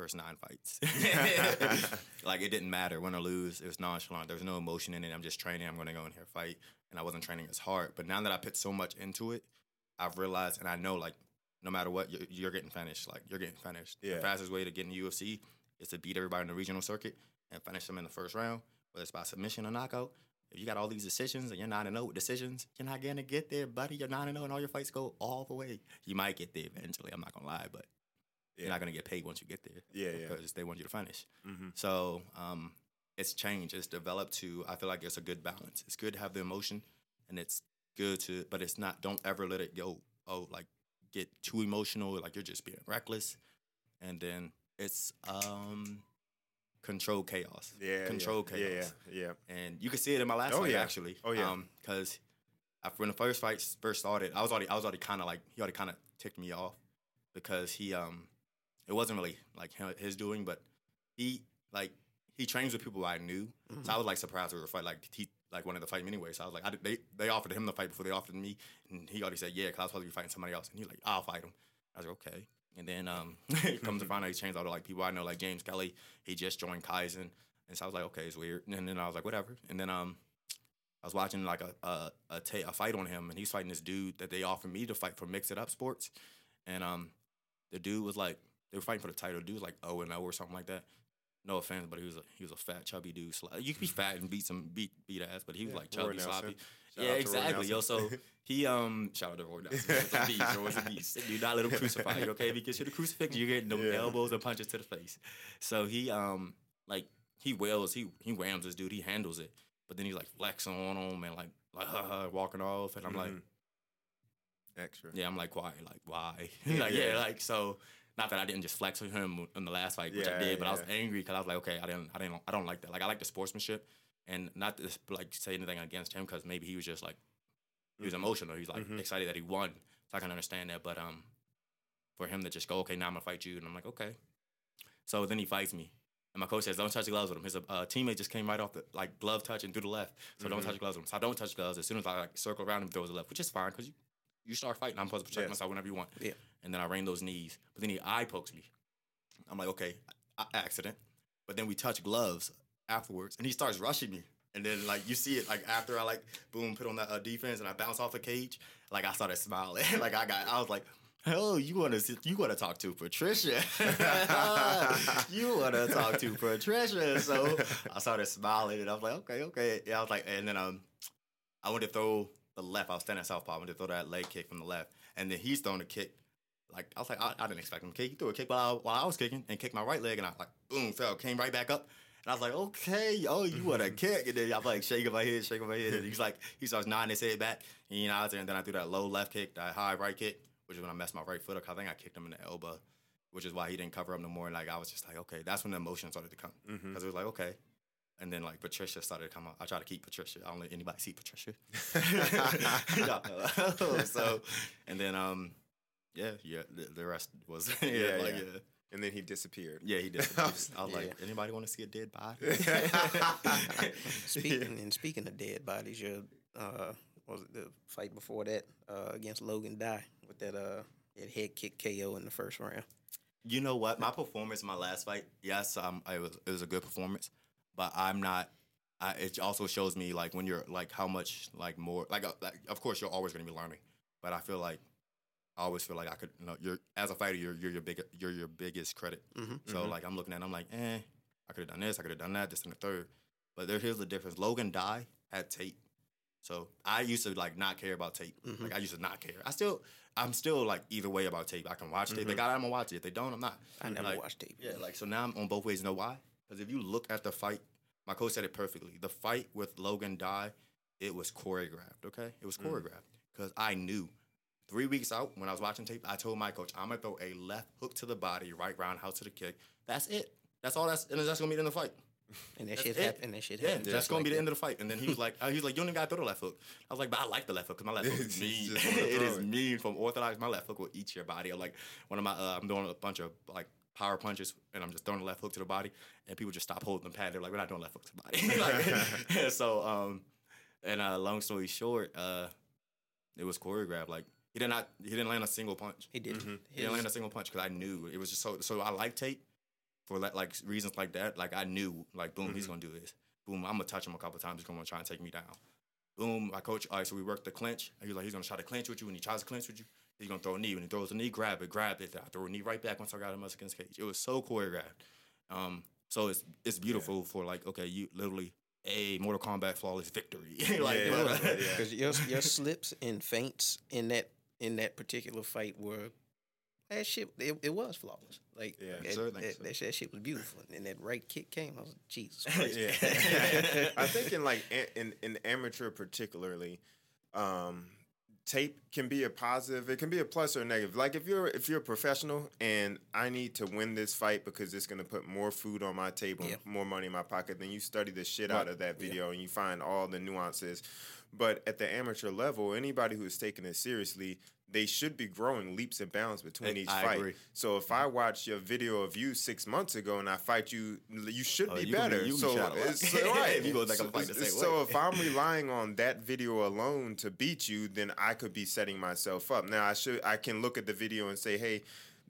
first nine fights. like it didn't matter win or lose. It was nonchalant. There was no emotion in it. I'm just training. I'm going to go in here fight, and I wasn't training as hard. But now that I put so much into it, I've realized, and I know like no matter what, you're, you're getting finished. Like you're getting finished. Yeah. The fastest way to get in the UFC is to beat everybody in the regional circuit and finish them in the first round, whether it's by submission or knockout. If you got all these decisions and you're not to know with decisions, you're not gonna get there, buddy. You're not to know, and all your fights go all the way. You might get there eventually. I'm not gonna lie, but Yeah. you're not gonna get paid once you get there. Yeah, yeah. Because they want you to finish. Mm-hmm. So um, it's changed. It's developed to. I feel like it's a good balance. It's good to have the emotion, and it's good to. But it's not. Don't ever let it go. Oh, like get too emotional. Like you're just being reckless, and then it's um, control chaos. Yeah, control yeah, chaos. Yeah, yeah. And you can see it in my last Oh, fight yeah. actually. Oh, yeah. Because when the first fight first started, I was already I was already kind of like he already kind of ticked me off because he um it wasn't really like him, his doing, but he like he trains with people I knew, so I was like surprised we were fight like he like wanted to fight me anyway. So I was like, I, did- they they offered him the fight before they offered me, and he already said yeah, because I was supposed to be fighting somebody else, and he like, I'll fight him. I was like, okay. And then um, it comes to find out he changed all the like people I know, like James Kelly. He just joined Kaizen, and so I was like, okay, it's weird. And then I was like, whatever. And then um, I was watching like a a a, a fight on him, and he's fighting this dude that they offered me to fight for Mix It Up Sports, and um, the dude was like, they were fighting for the title. Dude was like oh and oh or something like that. No offense, but he was a he was a fat, chubby dude. You could be fat and beat some beat beat ass, but he was Yeah, like chubby, sloppy. Shout yeah, out to Roy exactly. Yo, so he um shout out to Roy Nelson. Roy's a beast. Roy's a beast. Do not let him crucify you, okay? If he gets you the crucifix, you're getting them Yeah. elbows and punches to the face. So he um like he wails, he he whams this dude, he handles it, but then he's like flexing on him and like like uh, walking off, and I'm like, Mhm. extra. yeah, I'm like, why? Like, why? like, yeah. Yeah. like so. Not that I didn't just flex with him in the last fight, which I did, but I was angry because I was like, okay, I didn't, I didn't, I don't like that. Like, I like the sportsmanship, and not to like say anything against him because maybe he was just like He was emotional. He's like excited that he won. So I can understand that. But um, for him to just go, okay, now I'm gonna fight you, and I'm like, okay. So then he fights me. And my coach says, "Don't touch the gloves with him." His uh, teammate just came right off the like glove touch and through the left, so don't touch gloves with him. So I don't touch gloves. As soon as I like circle around him, throws the left, which is fine because you, you start fighting. I'm supposed to protect Yes. myself whenever you want. Yeah. And then I rain those knees, but then he eye pokes me. I'm like, okay, a- accident. But then we touch gloves afterwards, and he starts rushing me. And then like you see it like after I like boom put on that uh, defense and I bounce off the cage, like I started smiling. like I got I was like. Oh, you want to you want to talk to Patricia? you want to talk to Patricia? So I started smiling and I was like, okay, okay. Yeah, I was like, and then um, I went to throw the left. I was standing at southpaw. I went to throw that leg kick from the left, and then he's throwing a kick. Like I was like, I, I didn't expect him to kick. He threw a kick while I, while I was kicking and kicked my right leg, and I like boom fell, came right back up. And I was like, okay, oh, you want a kick? And then I'm like shaking my head, shaking my head, and he's like, he starts nodding his head back. And you know, I was there, and then I threw that low left kick, that high right kick, which is when I messed my right foot up. I think I kicked him in the elbow, which is why he didn't cover up no more. And like I was just like, okay, that's when the emotion started to come mm-hmm. because it was like, okay. And then like Patricia started to come out. I try to keep Patricia. I don't let anybody see Patricia. Y'all so, and then um, yeah, yeah, the, the rest was yeah, Yeah, like yeah. yeah. and then he disappeared. Yeah, he did. I was Yeah. like, anybody want to see a dead body? Speaking and speaking of dead bodies, your uh, what was it the fight before that uh, against Logan Die with that uh that head kick KO in the first round. You know what? My performance my last fight, yes, um, it was it was a good performance, but I'm not. I, it also shows me like when you're like how much like more like, uh, like of course you're always going to be learning, but I feel like I always feel like I could you know you're as a fighter you're you're your big you're your biggest credit. So like I'm looking at it, I'm like eh I could have done this I could have done that this and the third, but there here's the difference. Logan Die had tape, so I used to like not care about tape. Like I used to not care. I still I'm still like either way about tape. I can watch tape. They got it, I'm gonna watch it. If they don't, I'm not. I never Like, watched tape. Yeah, like so now I'm on both ways. You know why? Because if you look at the fight, my coach said it perfectly. The fight with Logan Die, it was choreographed. Okay, it was choreographed because I knew. Three weeks out, when I was watching tape, I told my coach, "I'm gonna throw a left hook to the body, right roundhouse to the kick. That's it. That's all. That's and that's gonna be in the fight. And that That's shit happened. And that shit Yeah, happened. that's just gonna like be the that. end of the fight. And then he was like, uh, he was like, you don't even gotta throw the left hook. I was like, but I like the left hook because my left hook is mean. it is mean from orthodox. My left hook will eat your body. I'm like one of my, uh, I'm doing a bunch of like power punches, and I'm just throwing the left hook to the body, and people just stop holding the pad. They're like, we're not doing left hook to the body. like, so, um, and uh, long story short, uh, it was choreographed. Like he did not, he didn't land a single punch. He did. Mm-hmm. He didn't land a single punch because I knew it was just so. So I like tape for like, like reasons like that. Like I knew, like boom, he's gonna do this. Boom, I'm gonna touch him a couple times. He's gonna try and take me down. Boom, my coach. All right, so we worked the clinch. And he was like, he's gonna try to clinch with you. and he tries to clinch with you, he's gonna throw a knee. When he throws a knee, grab it, grab it. I throw a knee right back once I got him up against cage. It was so choreographed. Um, so it's it's beautiful for like okay, you literally a Mortal Kombat flawless victory. like Yeah, you yeah. Because your your slips and feints in that in that particular fight were that shit. It, it was flawless. Like Yeah. that, Sir, thanks, that, sir. that, shit- that shit was beautiful. And that right kick came. I was like, Jesus Christ. yeah. I think in like in in amateur particularly, um, tape can be a positive. It can be a plus or a negative. Like if you're if you're a professional and I need to win this fight because it's gonna put more food on my table, Yeah. more money in my pocket, then you study the shit out of that video and you find all the nuances. But at the amateur level, anybody who's taking it seriously, they should be growing leaps and bounds between each I fight. agree. So if I watch your video of you six months ago and I fight you, you should Oh, be you be- better. so be shot a lot. it's right. If you go back so, and fight the same so way. if I'm relying on that video alone to beat you, then I could be setting myself up. Now I should I can look at the video and say, hey.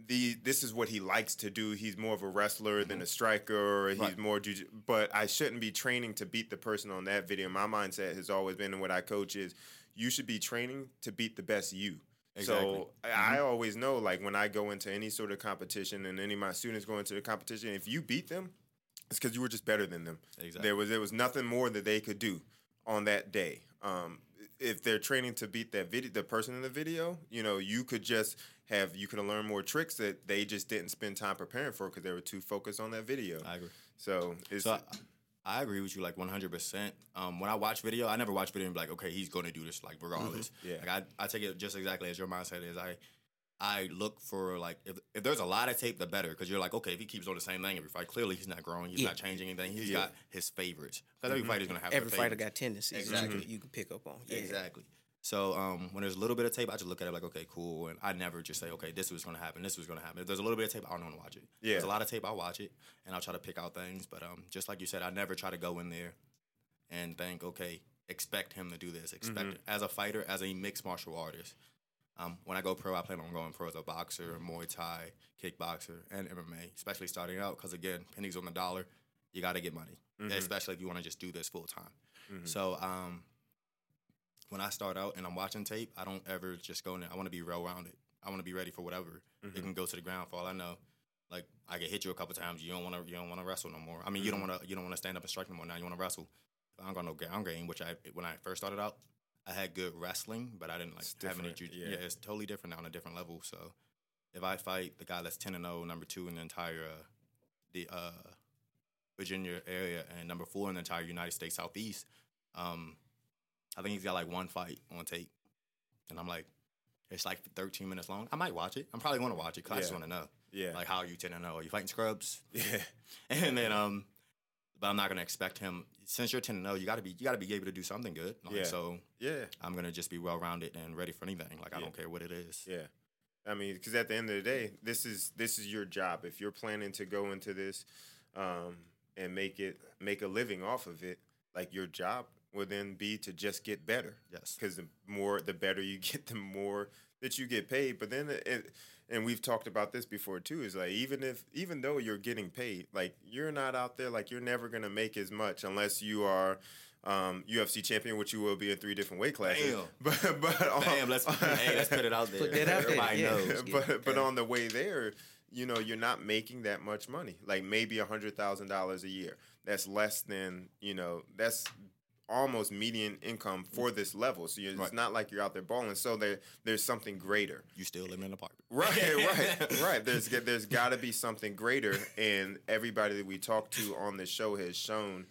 The, this is what he likes to do. He's more of a wrestler than a striker. Or he's Mm-hmm. Right. more, jiu- but I shouldn't be training to beat the person on that video. My mindset has always been, and what I coach is, you should be training to beat the best you. Exactly. Mm-hmm. So I I always know, like when I go into any sort of competition, and any of my students go into the competition, if you beat them, it's because you were just better than them. Exactly. There was there was nothing more that they could do on that day. Um, if they're training to beat that video, the person in the video, you know, you could just have you could learn more tricks that they just didn't spend time preparing for because they were too focused on that video. I agree. So it's So I, I agree with you like 100%. Um, when I watch video, I never watch video and be like, okay, he's going to do this like regardless. Yeah. Like I, I take it just exactly as your mindset is. I I look for like if, if there's a lot of tape, the better because you're like, okay, if he keeps doing the same thing every fight, clearly he's not growing, he's Yeah. not changing anything. He's Yeah. got his favorites because every fighter's gonna have Every fighter favorites. got tendencies Exactly. you, can- you can pick up on. Yeah. Exactly. So um, when there's a little bit of tape, I just look at it like, okay, cool, and I never just say, okay, this was gonna happen, this was gonna happen. If there's a little bit of tape, I don't want to watch it. Yeah. There's a lot of tape, I'll watch it, and I'll try to pick out things. But um, just like you said, I never try to go in there and think, okay, expect him to do this. Expect Mm-hmm. as a fighter, as a mixed martial artist. Um, when I go pro, I plan on going pro as a boxer, Muay Thai, kickboxer, and MMA. Especially starting out, because again, pennies on the dollar, you got to get money, Mm-hmm. especially if you want to just do this full time. So um, when I start out and I'm watching tape, I don't ever just go in there. I want to be well rounded. I want to be ready for whatever. Mm-hmm. It can go to the ground for all I know. Like I get hit you a couple times, you don't want to. You don't want to wrestle no more. I mean, you Mm-hmm. don't want to. You don't want to stand up and strike no more. Now you want to wrestle. I don't got no ground game. Which I when I first started out, I had good wrestling, but I didn't like have any. Ju- yeah. yeah. it's totally different now on a different level. So if I fight the guy that's ten and zero, number two in the entire uh, the uh, Virginia area, and number four in the entire United States Southeast, um, I think he's got like one fight on tape, and I'm like, it's like 13 minutes long. I might watch it. I'm probably going to watch it because I just want to know. Yeah. Like, how are you 10 and 0? Are you fighting scrubs? yeah. And then, um, but I'm not going to expect him. Since you're 10 and 0, you got to be you got to be able to do something good. Like, Yeah. So Yeah. I'm going to just be well rounded and ready for anything. Like, I Yeah. don't care what it is. Yeah. I mean, because at the end of the day, this is this is your job. If you're planning to go into this um, and make it make a living off of it, like your job will then be to just get better. Yes. Because the more, the better you get, the more that you get paid. But then, it, and we've talked about this before too. Is like even if even though you're getting paid, like you're not out there, like you're never gonna make as much unless you are. Um, UFC champion, which you will be in three different weight classes. Damn. But but on- Damn, let's hey, let's put it out there. Put that out there, Everybody yeah. knows. but but on the way there, you know, you're not making that much money. Like maybe a hundred thousand dollars a year. That's less than you know. That's almost median income for mm. this level. So you're, it's not like you're out there balling. So there there's something greater. You still live in an apartment. Right, right, right. There's there's got to be something greater, and everybody that we talk to on the show has shown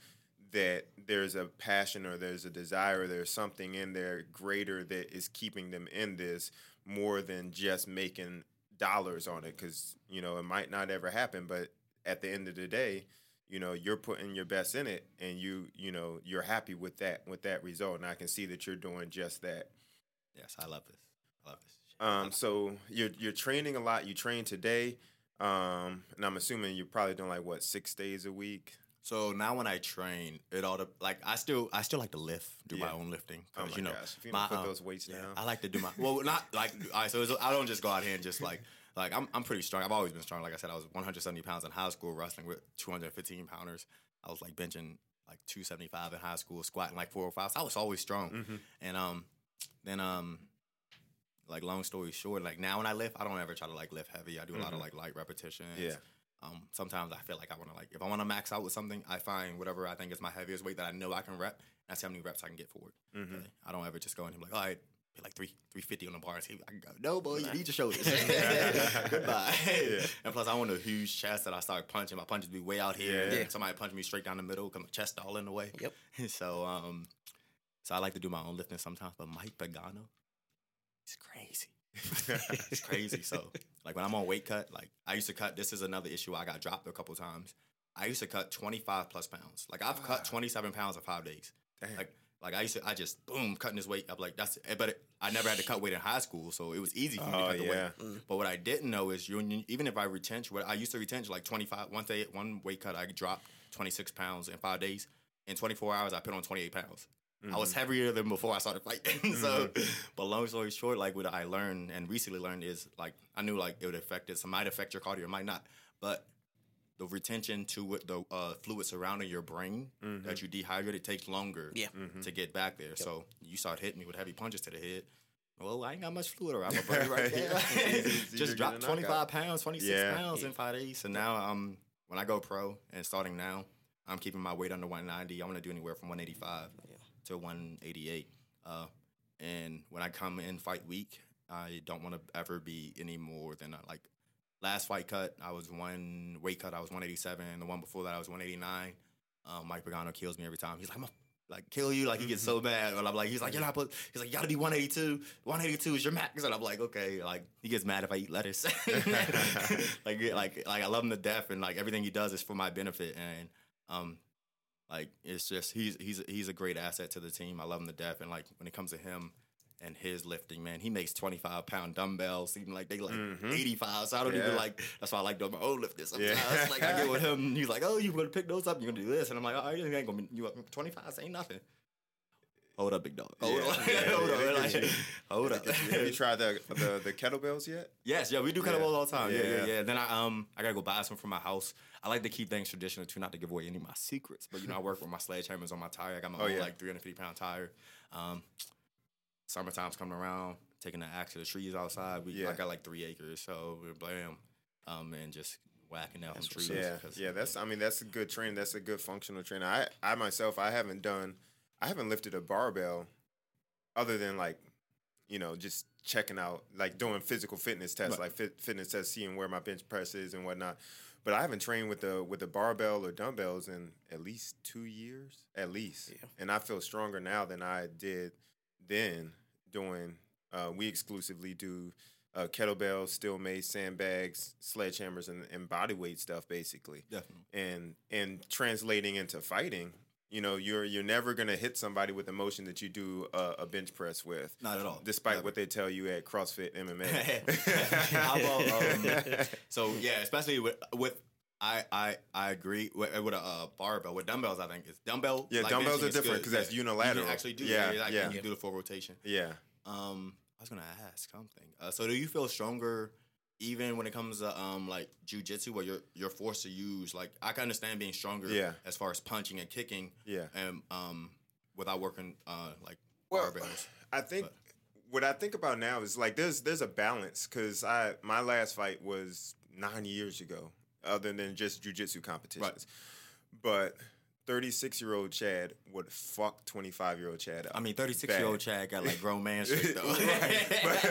that there's a passion or there's a desire, or there's something in there greater that is keeping them in this more than just making dollars on it. Because you know it might not ever happen, but at the end of the day, you know you're putting your best in it, and you you know you're happy with that with that result, and I can see that you're doing just that. Yes, I love this. I love this. Um, so you're you're training a lot. You train today, um, and I'm assuming you're probably doing like what six days a week. So now when I train, it all like I still I still like to lift, do my own lifting. Oh my you know, gosh! If you don't my, put um, those weights yeah, down, I like to do my well, not like all right. So it's, I don't just go out here and just like like I'm I'm pretty strong. I've always been strong. Like I said, I was 170 pounds in high school wrestling with 215 pounders. I was like benching like 275 in high school, squatting like 405. So I was always strong. Mm-hmm. And um, then um, like long story short, like now when I lift, I don't ever try to like lift heavy. I do a lot of like light repetitions. Mm-hmm. Yeah. Um, sometimes I feel like I want to like if I want to max out with something, I find whatever I think is my heaviest weight that I know I can rep. That's how many reps I can get forward. Mm-hmm. Okay? I don't ever just go in and be like, all right, like three three fifty on the bars. if I go. No, boy, you need your shoulders. Goodbye. And plus, I want a huge chest that I start punching. My punches be way out here. Yeah. Yeah. Somebody punch me straight down the middle, cause my chest all in the way. Yep. so um, so I like to do my own lifting sometimes. But Mike Pagano, he's crazy. it's crazy. So like when I'm on weight cut, like I used to cut. This is another issue. I got dropped a couple times. I used to cut 25 plus pounds. Like I've cut 27 pounds in five days. Damn. Like like I used to, I just boom cutting this weight. I'm like that's, it. but it, I never had to cut weight in high school, so it was easy for me to Oh, cut the yeah. weight. But what I didn't know is you, you- even if I retention, what I used to retention like 25. One day, one weight cut, I dropped 26 pounds in five days. In 24 hours, I put on 28 pounds. I was mm-hmm. heavier than before I started fighting. so, mm-hmm. but long story short, like what I learned and recently learned is like I knew like it would affect it. So it might affect your cardio, it might not. But the retention to what the uh, fluid surrounding your brain that you dehydrate it takes longer Yeah. to get back there. So you start hitting me with heavy punches to the head. Well, I ain't got much fluid around my body right there. Just dropped 25 pounds, 26 Yeah. pounds in five days. And now um, when I go pro and starting now, I'm keeping my weight under 190. I want to do anywhere from 185 to 188. Uh, and when I come in fight week, I don't want to ever be any more than uh, like last fight cut. I was one weight cut. I was 187. The one before that, I was 189. Um, Mike Pagano kills me every time. He's like, I'm like kill you. Like he gets so mad. And I'm like, he's like, you're not. Put, he's like, you gotta be 182. 182 is your max. And I'm like, okay. Like he gets mad if I eat lettuce. like like like I love him to death, and like everything he does is for my benefit. And um, like it's just he's he's he's a great asset to the team. I love him to death, and like when it comes to him and his lifting, man. He makes 25 pound dumbbells seem like they like 85. So I don't even Mm-hmm. Like, that's why I like doing my own lifting sometimes. Yeah. like I get with him, he's like, oh, you're gonna pick those up? You're gonna do this. And I'm like, oh, you ain't gonna be, you 25 ain't nothing. Hold up, big dog. Hold Yeah, up. yeah, hold yeah, up. Like, you. hold up. Have you tried the, the the kettlebells yet? Yes, yeah, we do Yeah. kettlebells all the time. Yeah, yeah, Yeah. yeah. Then I um I gotta go buy some from my house. I like to keep things traditional too, not to give away any of my secrets. But you know, I work with my sledgehammers on my tire. I got my Oh, own yeah. like 350 pound tire. Um, summertime's coming around, taking the axe to the trees outside. We Yeah. I got like three acres, so we're blam, um, and just whacking out some trees. Yeah, yeah. That's I mean that's a good train. That's a good functional trainer. I I myself I haven't done I haven't lifted a barbell other than like you know just checking out like doing physical fitness tests Right. like fit, fitness tests seeing where my bench press is and whatnot. But I haven't trained with the with the barbell or dumbbells in at least two years, at least. Yeah. And I feel stronger now than I did then. Doing uh, we exclusively do uh, kettlebells, steel mace, sandbags, sledgehammers, and, and body weight stuff, basically. definitely. And and translating into fighting, you know, you're you're never gonna hit somebody with the motion that you do a, a bench press with, Not at all. despite Never. what they tell you at CrossFit MMA. about, um, so yeah, especially with with I I I agree with, with a uh, barbell with dumbbells. I think it's dumbbell. Yeah, like dumbbells are different because that's unilateral. You can actually do Yeah, yeah, like, yeah. You can do the full rotation. yeah. Um, I was gonna ask something. Uh, so do you feel stronger even when it comes to um like jujitsu, where you're you're forced to use like I can understand being stronger Yeah. as far as punching and kicking Yeah. and um without working uh like Well, barbells. I think But- what I think about now is like there's there's a balance because I my last fight was nine years ago, other than just jujitsu competitions. But 36 year old Chad would fuck 25 year old Chad up. I mean, thirty six year old Chad got like grown man shit though. right. But,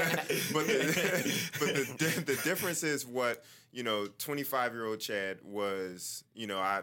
but, the, but the, the difference is what, you know, 25 year old Chad was, you know, I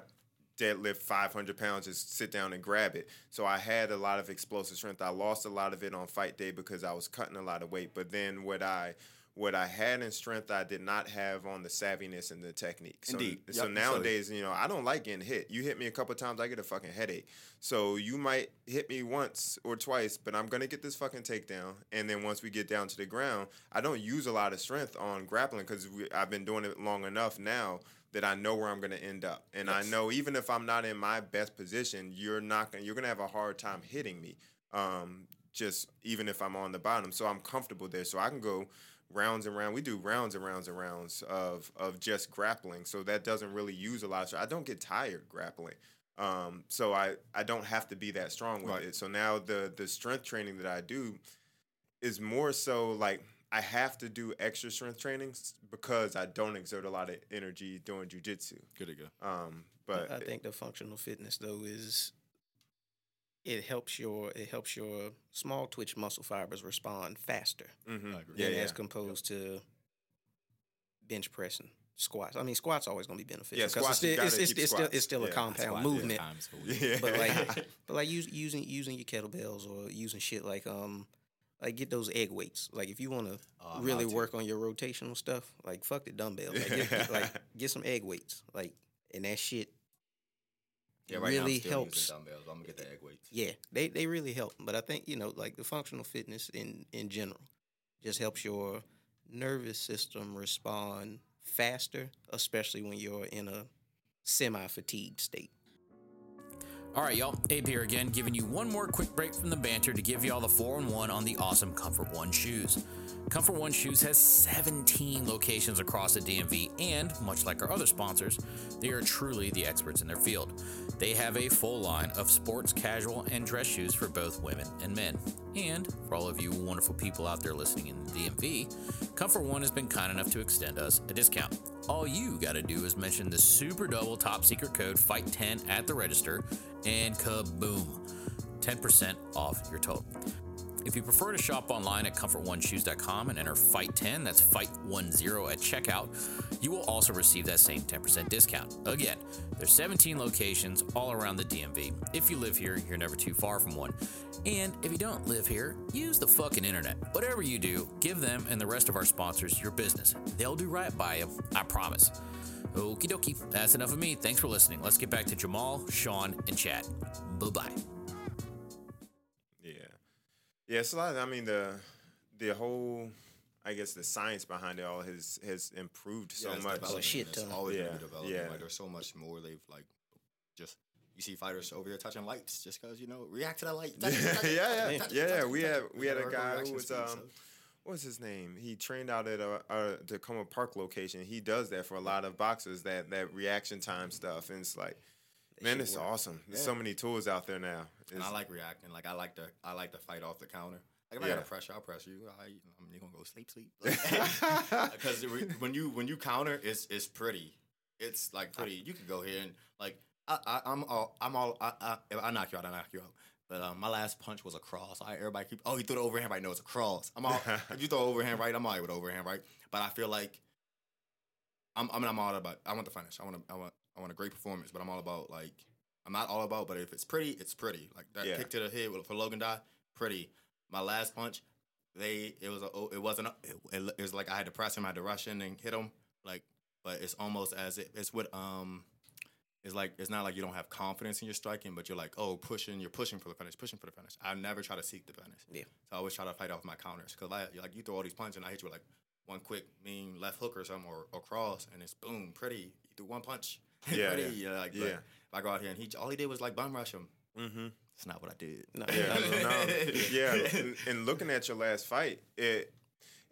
deadlift 500 pounds, just sit down and grab it. So I had a lot of explosive strength. I lost a lot of it on fight day because I was cutting a lot of weight. But then what I, what I had in strength, I did not have on the savviness and the technique. So, Indeed. So Yep, nowadays, you know, I don't like getting hit. You hit me a couple times, I get a fucking headache. So you might hit me once or twice, but I'm gonna get this fucking takedown. And then once we get down to the ground, I don't use a lot of strength on grappling because I've been doing it long enough now that I know where I'm gonna end up. And I know even if I'm not in my best position, you're not gonna you're gonna have a hard time hitting me. Um, just even if I'm on the bottom. So I'm comfortable there. So I can go rounds and rounds. We do rounds and rounds and rounds of of just grappling. So that doesn't really use a lot of strength. I don't get tired grappling. Um, so I, I don't have to be that strong with Right. it. So now the the strength training that I do is more so like I have to do extra strength trainings because I don't exert a lot of energy doing jujitsu. Good to go. Um, but I think the functional fitness though is it helps your it helps your small twitch muscle fibers respond faster mhm. I yeah, than yeah. as composed to bench pressing squats. I mean squats always gonna be beneficial. Yeah, 'cause squats, it's still, it's, it's, keep it's still squats. it's still a compound Squat movement. times a week. yeah. But like but like use, using using your kettlebells or using shit like um like get those egg weights. Like if you want to Oh, really about to. work on your rotational stuff, like fuck the dumbbells. Like, get, get- like get some egg weights. Like and that shit Yeah, right now I'm really still helps. dumbbells. I'm gonna get the egg weights. Yeah, they they really help. But I think you know, like the functional fitness in in general, just helps your nervous system respond faster, especially when you're in a semi fatigued state. All right, y'all. Abe here again, giving you one more quick break from the banter to give y'all the 4 in 1 on the awesome Comfort One shoes. Comfort One Shoes has 17 locations across the DMV, and much like our other sponsors, they are truly the experts in their field. They have a full line of sports, casual, and dress shoes for both women and men. And for all of you wonderful people out there listening in the DMV, Comfort One has been kind enough to extend us a discount. All you got to do is mention the super double top secret code FIGHT10 at the register, and kaboom, 10% off your total. If you prefer to shop online at comfortoneshoes.com and enter FIGHT10, that's FIGHT10 at checkout, you will also receive that same 10% discount. Again, there's 17 locations all around the DMV. If you live here, you're never too far from one. And if you don't live here, use the fucking internet. Whatever you do, give them and the rest of our sponsors your business. They'll do right by you, I promise. Okie dokie, that's enough of me. Thanks for listening. Let's get back to Jamal, Sean, and Chad. Bye bye. Yeah. Yeah, it's a lot. I mean the the whole, I guess the science behind it all has has improved so Yeah, much. developing, shit it's ton. always Yeah, developing. yeah. Like there's so much more they've like just you see fighters over here touching lights just because you know react to that light. Touch it, touch yeah, touch yeah, touch yeah, touch yeah. it, We touch had we had a guy who was speed, um, so- what was his name? He trained out at a, a Takoma Park location. He does that for a lot of boxers. That that reaction time stuff, and it's like, man, it's work. awesome. There's Yeah. so many tools out there now. And I like reacting. Like I like to I like to fight off the counter. Like if I got a pressure, I'll press you. I, I'm gonna go sleep, sleep. Because when you when you counter, it's it's pretty. It's like pretty. You can go here and like I, I I'm all I'm all I, I if I knock you out. I knock you out. But um, my last punch was a cross. I everybody keep oh he threw the overhand right. No, it's a cross. I'm all if you throw overhand right, I'm all right with overhand right. But I feel like I'm I mean I'm all about I want the finish. I want a, I want I want a great performance. But I'm all about like I'm not all about. But if it's pretty, it's pretty. Like that Yeah. kick to the head with- for Logan Die, pretty. My last punch, they it was a it wasn't a, it, it was like I had to press him, I had to rush in and hit him. Like, but it's almost as it, it's what um. It's like it's not like you don't have confidence in your striking, but you're like, oh, pushing, you're pushing for the finish, pushing for the finish. I never try to seek the finish. Yeah. So I always try to fight off my counters because I like you throw all these punches and I hit you with like one quick mean left hook or something or, or cross and it's boom pretty. You do one punch, Yeah, pretty. yeah. Yeah, like but Yeah. If I go out here and he all he did was like bum rush him. Mhm. It's not what I did. No, Yeah, no, yeah. And, and looking at your last fight, it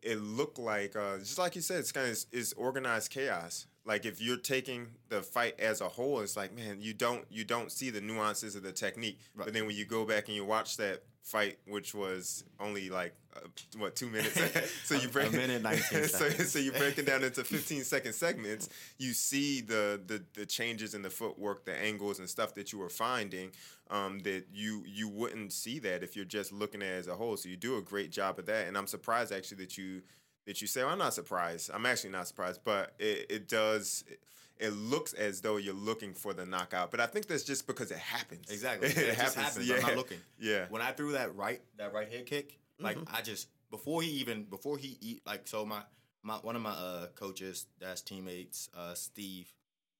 it looked like uh, just like you said, it's kind of it's organized chaos. Like if you're taking the fight as a whole, it's like man, you don't you don't see the nuances of the technique. Right. But then when you go back and you watch that fight, which was only like uh, what two minutes, so you break a minute, 19 so, so you break it down into 15 second segments. You see the the the changes in the footwork, the angles and stuff that you were finding. Um, that you you wouldn't see that if you're just looking at it as a whole. So you do a great job of that, and I'm surprised actually that you that you say. Well, I'm not surprised. I'm actually not surprised, but it, it does. It, looks as though you're looking for the knockout, but I think that's just because it happens. Exactly. it, It, just happens. happens. Yeah. I'm not looking. Yeah. When I threw that right that right head kick, like I just before he even before he eat like so my my one of my uh coaches that's teammates uh Steve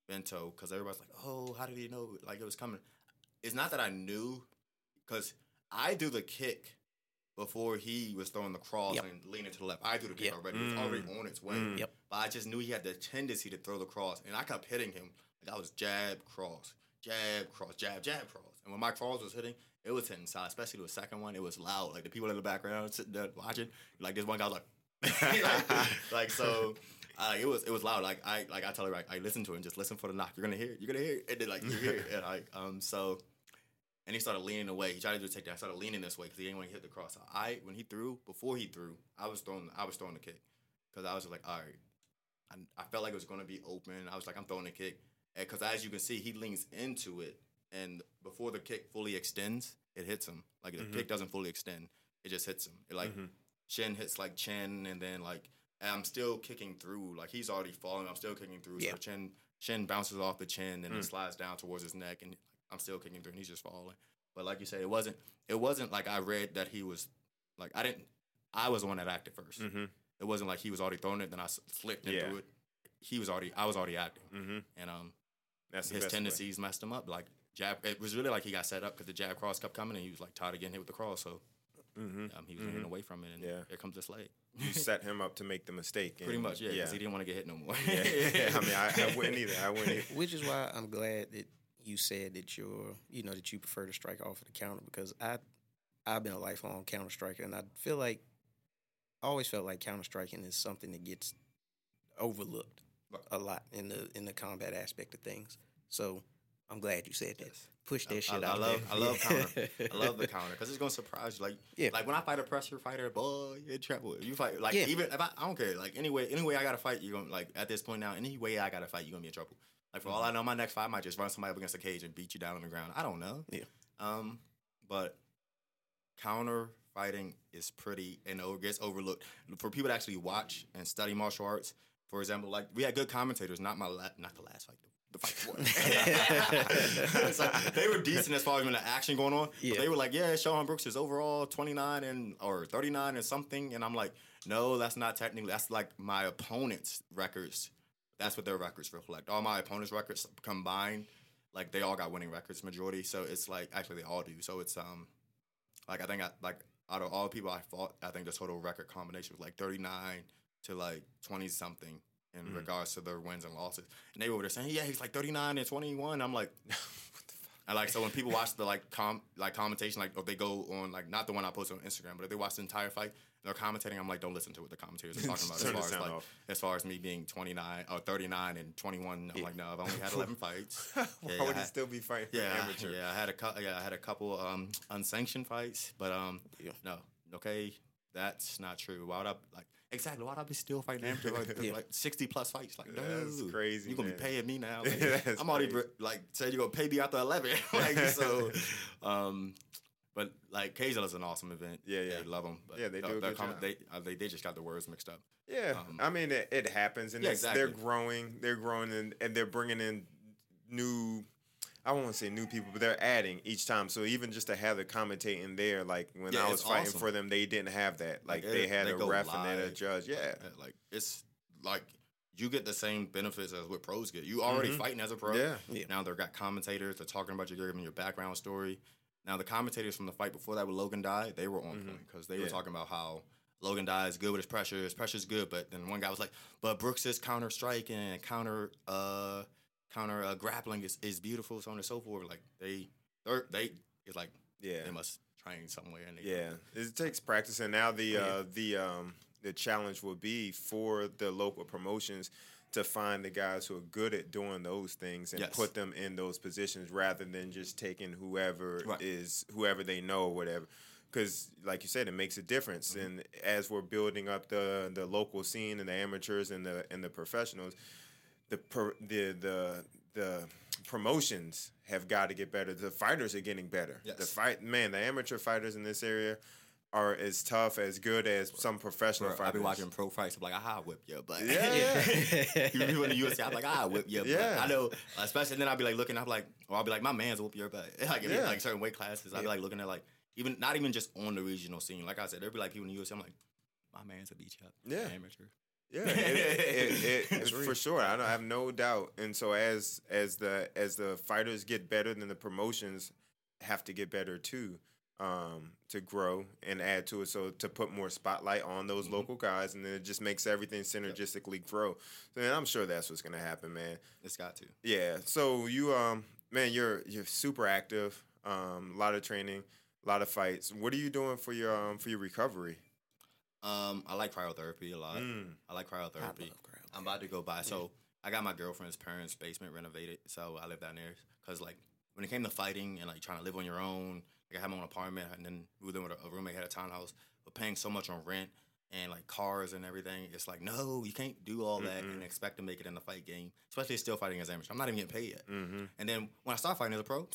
Bento because everybody's like oh how did he know like it was coming? It's not that I knew because I do the kick before he was throwing the cross Yep. and leaning to the left. I threw the kick Yep. already. It was already on its way. Mm. Yep. But I just knew he had the tendency to throw the cross, and I kept hitting him. Like I was jab, cross, jab, cross, jab, jab, cross. And when my cross was hitting, it was hitting side. Especially the second one, it was loud. Like the people in the background sitting there watching, like this one guy was like, like, like, so. Uh, it was it was loud. Like I like I tell her like I listen to it and just listen for the knock. You're gonna hear it. You're gonna hear it. And then like you hear it. And like um so, and he started leaning away. He tried to do a takedown. I started leaning this way because he didn't want to hit the cross. I when he threw before he threw, I was throwing I was throwing the kick because I was just like all right. I, I felt like it was gonna be open. I was like I'm throwing the kick because as you can see he leans into it and before the kick fully extends, it hits him. Like the kick doesn't fully extend, it just hits him. It like Mhm. chin hits like chin, and then like and I'm still kicking through. Like he's already falling, I'm still kicking through. Yeah. So chin chin bounces off the chin, and Mm. it slides down towards his neck, and I'm still kicking through, and he's just falling. But like you said, it wasn't it wasn't like I read that he was like I didn't. I was the one that acted 1st Mm-hmm. It wasn't like he was already throwing it, then I slipped into Yeah. it. He was already I was already acting, Mm-hmm. and um That's his best way. tendencies messed him up. Like jab, it was really like he got set up because the jab cross kept coming, and he was like tired of getting hit with the cross. So Mm-hmm. um, he was running away from it, and Yeah. here comes the slag. You set him up to make the mistake. Pretty much, yeah, because Yeah. he didn't want to get hit no more. yeah. I mean, I, I wouldn't either. I wouldn't. Either. Which is why I'm glad that you said that you're, you know, that you prefer to strike off of the counter because I, I've been a lifelong counter striker, and I feel like, I always felt like counter striking is something that gets overlooked Right. a lot in the in the combat aspect of things. So I'm glad you said that. Yes. Push that I, shit I out. love, there. I love counter. I love the counter because it's gonna surprise you. Like, Yeah. like when I fight a pressure fighter, boy, you're in trouble. You fight like Yeah. even if I, I don't care. Like anyway, anyway, I gotta fight. You're gonna like at this point now. Any way I gotta fight, you're gonna be in trouble. Like for all I know, my next fight I might just run somebody up against a cage and beat you down on the ground. I don't know. Yeah. Um, but counter fighting is pretty and it gets overlooked for people to actually watch and study martial arts. For example, like we had good commentators. Not my la- not the last fight. The fight before. like, they were decent as far as when the action going on. Yeah. But they were like, yeah, Sean Brooks is overall 29 and or 39 and something. And I'm like, no, that's not technically. That's like my opponent's records. That's what their records reflect. All my opponent's records combined, like they all got winning records majority. So it's like actually they all do. So it's um like I think I like out of all people I fought, I think the total record combination was like 39 to like 20 something in Mm. regards to their wins and losses. And they were there saying, "Yeah, he's like 39 and 21." I'm like, And like so when people watch the like com like commentation like or they go on like not the one I posted on Instagram but if they watch the entire fight and they're commentating I'm like don't listen to what the commentators are talking about as far as like off. as far as me being 29 or 39 and 21 I'm like no I've only had 11 fights Why Yeah, would he still be fighting for yeah amateur? yeah I had a cou- yeah I had a couple um unsanctioned fights but um Yeah. no okay that's not true why would I like exactly why would I be still fighting amateur like, Yeah. like 60 plus fights like That's crazy, you're gonna man. be paying me now like, I'm already crazy. like said you're gonna pay me after 11 like so um but like Kazal is an awesome event Yeah, yeah. they love them but Yeah, they the- do good com- they, uh, they they just got the words mixed up Yeah, Um, I mean it, it happens, and Yeah, it's, they're growing. They're growing, and, and they're bringing in new. I won't want to say new people, but they're adding each time. So even just to have the commentating there, like when Yeah, I was fighting awesome. for them, they didn't have that. Like, Like, they it- had they a ref and then a judge. Yeah, like it's like you get the same benefits as what pros get. You already Mhm. fighting as a pro. Yeah. Yeah. Now they've got commentators. They're talking about your your background story. Now the commentators from the fight before that with Logan Die, they were on Mhm. point because they Yeah. were talking about how Logan Die is good with his pressure. His pressure's good, but then one guy was like, "But Brooks' is counter striking and counter uh counter uh, grappling is, is beautiful, so on and so forth." Like they they're, they it's like yeah, they must train somewhere. And they, yeah. It takes practice, and now the Oh, yeah. uh, the um, the challenge will be for the local promotions to find the guys who are good at doing those things and Yes. put them in those positions rather than just taking whoever Right. is whoever they know or whatever. Because, like you said, it makes a difference. Mm-hmm. And as we're building up the the local scene and the amateurs and the and the professionals, the per, the the the promotions have got to get better. The fighters are getting better. The fight man, the amateur fighters in this area are as tough, as good as some professional Bro, fighters. be watching pro fights. I'm like, ah, I whip you, but Yeah, yeah. you in the UFC. I'm like, ah, I whip you, Yeah. I know, especially then I'll be like looking. I'm like, or I'll be like, my man's whoop your butt. Like, Yeah. like certain weight classes, I'll be like looking at like even not even just on the regional scene. Like I said, there'd be like people in the UFC. I'm like, my man's a beat you up. Yeah. amateur. Yeah, it, it, it, That's it- real. For sure. I, don't, I have no doubt. And so as as the as the fighters get better, then the promotions have to get better too, um, to grow and add to it. So to put more spotlight on those Mhm. local guys, and then it just makes everything synergistically grow. So then I'm sure that's what's gonna happen, man. It's got to. Yeah. So you um man, you're you're super active. Um, a lot of training, a lot of fights. What are you doing for your um for your recovery? Um, I like cryotherapy a lot. Mm. I like I love cryotherapy. crowd. I'm about to go buy. So I got my girlfriend's parents' basement renovated. So I live down there. Cause like when it came to fighting and like trying to live on your own, like I had my own apartment and then we lived with a, roommate had a townhouse, but paying so much on rent and like cars and everything. It's like no, you can't do all that Mm-mm. and expect to make it in the fight game, especially still fighting as amateur. I'm not even getting paid yet. Mm-hmm. And then when I start fighting as a pro,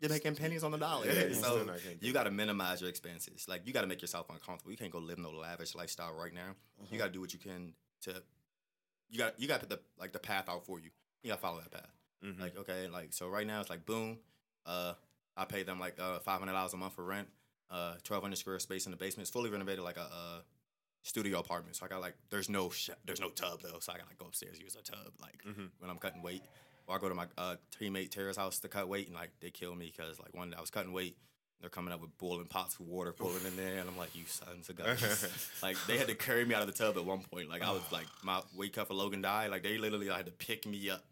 you're making pennies on the dollar. Yeah, so still not getting you got to minimize your expenses. Like you got to make yourself uncomfortable. You can't go live no lavish lifestyle right now. You got to do what you can to. You got you got the like the path out for you. You got to follow that path. Mm-hmm. Like okay, like so right now it's like boom. Uh, I pay them like uh five hundred dollars a month for rent. Uh, twelve hundred square space in the basement. It's fully renovated like a uh studio apartment. So I got like there's no sh- there's no tub though. So I got to like go upstairs use a tub like Mhm. when I'm cutting weight. Or I go to my uh, teammate Tara's house to cut weight, and like they kill me because like one day I was cutting weight, they're coming up with boiling pots of water, pulling in there, and I'm like, you sons of guns. like they had to carry me out of the tub at one point. Like I was like my wake up for Logan Die. Like they literally had to pick me up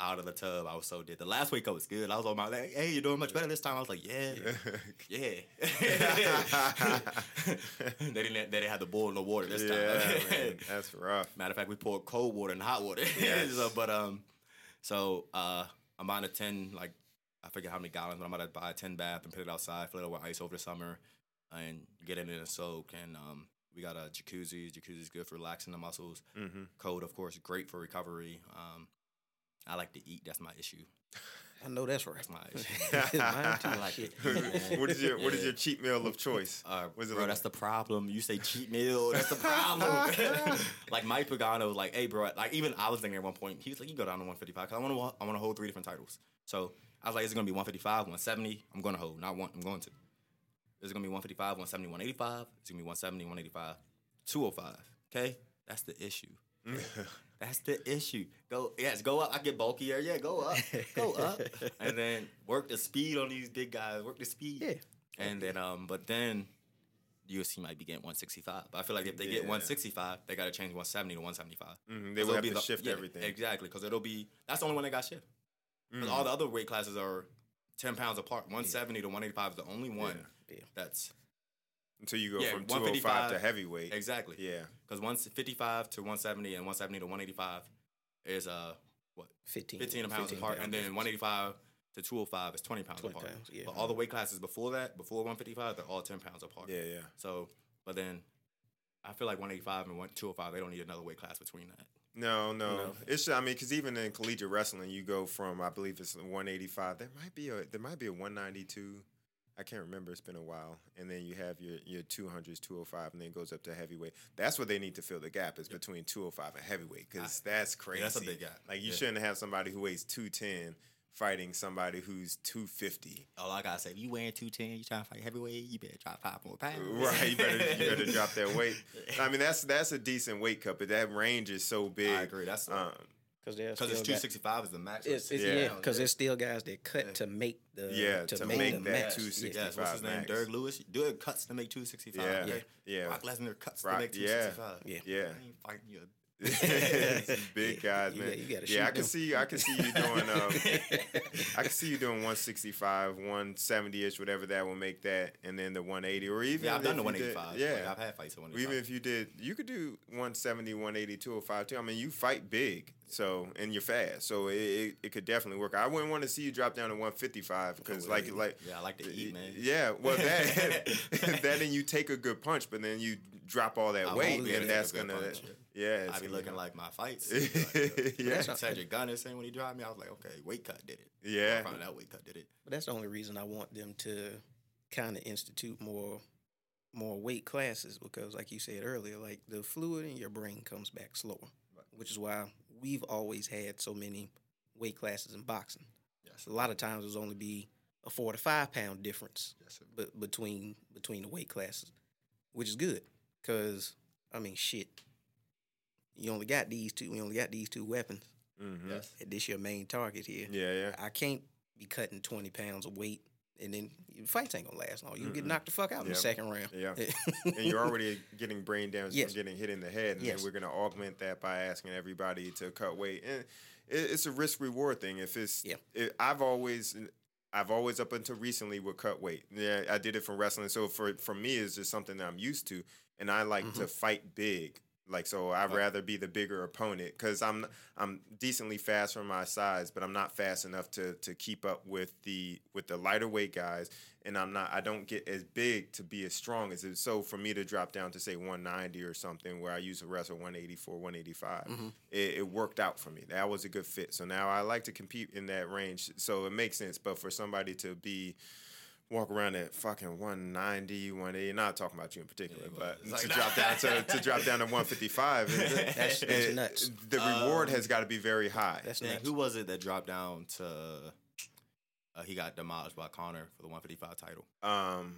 out of the tub. I was so dead. The last wake up was good. I was on my like, hey, you're doing much better this time. I was like, yeah, yeah. they didn't they didn't have to boil no water this yeah, time. man, that's rough. Matter of fact, we poured cold water and hot water. Yes. so, but um, so uh, I'm buying a ten like I forget how many gallons, but I'm about to buy a ten bath and put it outside, fill it up with ice over the summer, and get in it and soak. And um, we got a jacuzzi. Jacuzzi's good for relaxing the muscles. Mm-hmm. Cold, of course, great for recovery. Um, I like to eat. That's my issue. I know that's right. That's my issue. Mine too. I like it. what is your What is Yeah. your cheat meal of choice? Uh, What's it bro, look that's the problem. You say cheat meal, that's the problem. like Mike Pagano was like, "Hey, bro." Like even I was thinking at one point, he was like, "You go down to 155 because I want to, I want to hold three different titles." So I was like, "Is it gonna be 155, 170? I'm gonna hold, not one. I'm going to. Is it gonna be 155, 170, 185? It's gonna be 170, 185, 205. Okay, that's the issue. That's the issue. Go yes, go up. I get bulkier. Yeah, go up, go up, and then work the speed on these big guys. Work the speed. Yeah. And then um, but then UFC might be getting 165. But I feel like if they Yeah. get 165, they got to change 170 to 175. Mhm, they it'll have be to the- shift yeah, everything. Exactly, because it'll be that's the only one that got shift. 'Cause Mm. all the other weight classes are 10 pounds apart. 170 to 185 is the only one Yeah. that's Until you go Yeah, from 205 to heavyweight. exactly. Yeah. Because 155 to 170 and 170 to 185 is uh what 15, 15 pounds 15 apart, pound and then 185 to 205 is 20 pounds 20 apart. pounds, yeah. But all the weight classes before that, before 155, they're all 10 pounds apart. Yeah, yeah. So, but then I feel like 185 and 1, 205, they don't need another weight class between that. No, no. No. It's I mean, because even in collegiate wrestling, you go from I believe it's 185. There might be a there might be a 192. I can't remember. It's been a while. And then you have your your 200s, 205, and then it goes up to heavyweight. That's where they need to fill the gap is between 205 and heavyweight because that's crazy. that's a big gap. Like you Yeah. shouldn't have somebody who weighs 210 fighting somebody who's 250. All I gotta say, if you wearing 210, you trying to fight heavyweight, you better drop five more pounds. Right, you better you better drop that weight. I mean, that's that's a decent weight cut, but that range is so big. I agree. That's Um, Because there's because it's still guys- 265 is the max. It's, it's, Yeah. yeah, because there's still guys that cut to make the Yeah, to, to make, make the that match. 260. Yes, what's his name? max. Derrick Lewis. Derrick cuts to make 265. Yeah, okay? yeah. Brock Lesnar cuts Brock- to make yeah, 265. Yeah. Yeah. I ain't fighting you. big guys, man. got- you gotta yeah, I can them. see. I can see you doing. Um, I can see you doing 165, 170 ish, whatever that will make that, and then the 180, or even Yeah, I've done the if you did- 185. yeah, Like, I've had fights at 185. even if you did, you could do 170, 180, 205 too. I mean, you fight big, so and you're fast, so it, it, it could definitely work. I wouldn't want to see you drop down to 155 because, well, like, yeah. like yeah, I like to eat, man. yeah, well, that that and you take a good punch, but then you drop all that I weight, won't be able and that's gonna, punch. yeah, it's I be gonna- looking like my fights. Like, yeah, uh, Cedric Gunner saying when he dropped me, I was like, okay, weight cut did it. yeah, I found out weight cut did it. But that's the only reason I want them to kind of institute more more weight classes because, like you said earlier, like the fluid in your brain comes back slower, which is why we've always had so many weight classes in boxing. Yes. So a lot of times there's only be a four to five pound difference Yes, sir. but between between the weight classes, which is good because I mean shit. You only got these two. We only got these two weapons. hmm Yes. This your main target here. yeah, yeah. I can't be cutting twenty pounds of weight and then fights ain't gonna last long. You get knocked the fuck out in the second round. Yeah. and you're already getting brain damage Yes. from getting hit in the head, and Yes. then we're to augment that by asking everybody to cut weight. And it, it's a risk reward thing. If it's, Yeah. it, I've always, I've always up until recently would cut weight. Yeah, I did it from wrestling. So for for me, it's just something that I'm used to, and I like to mm-hmm. fight big. Like so, I'd rather be the bigger opponent because I'm I'm decently fast for my size, but I'm not fast enough to to keep up with the with the lighter weight guys, and I'm not I don't get as big to be as strong as it. So for me to drop down to say 190 or something, where I used to wrestle 184, 185, mm-hmm. it, it worked out for me. That was a good fit. So now I like to compete in that range. So it makes sense. But for somebody to be walk around at fucking 190, 180. Not talking about you in particular, but like- to drop down to, to drop down to 155, it- That's- that's it- nuts. The reward has got to be very high. That's nuts. who was it that dropped down to? Uh, he got demolished by Conor for the 155 title. Um,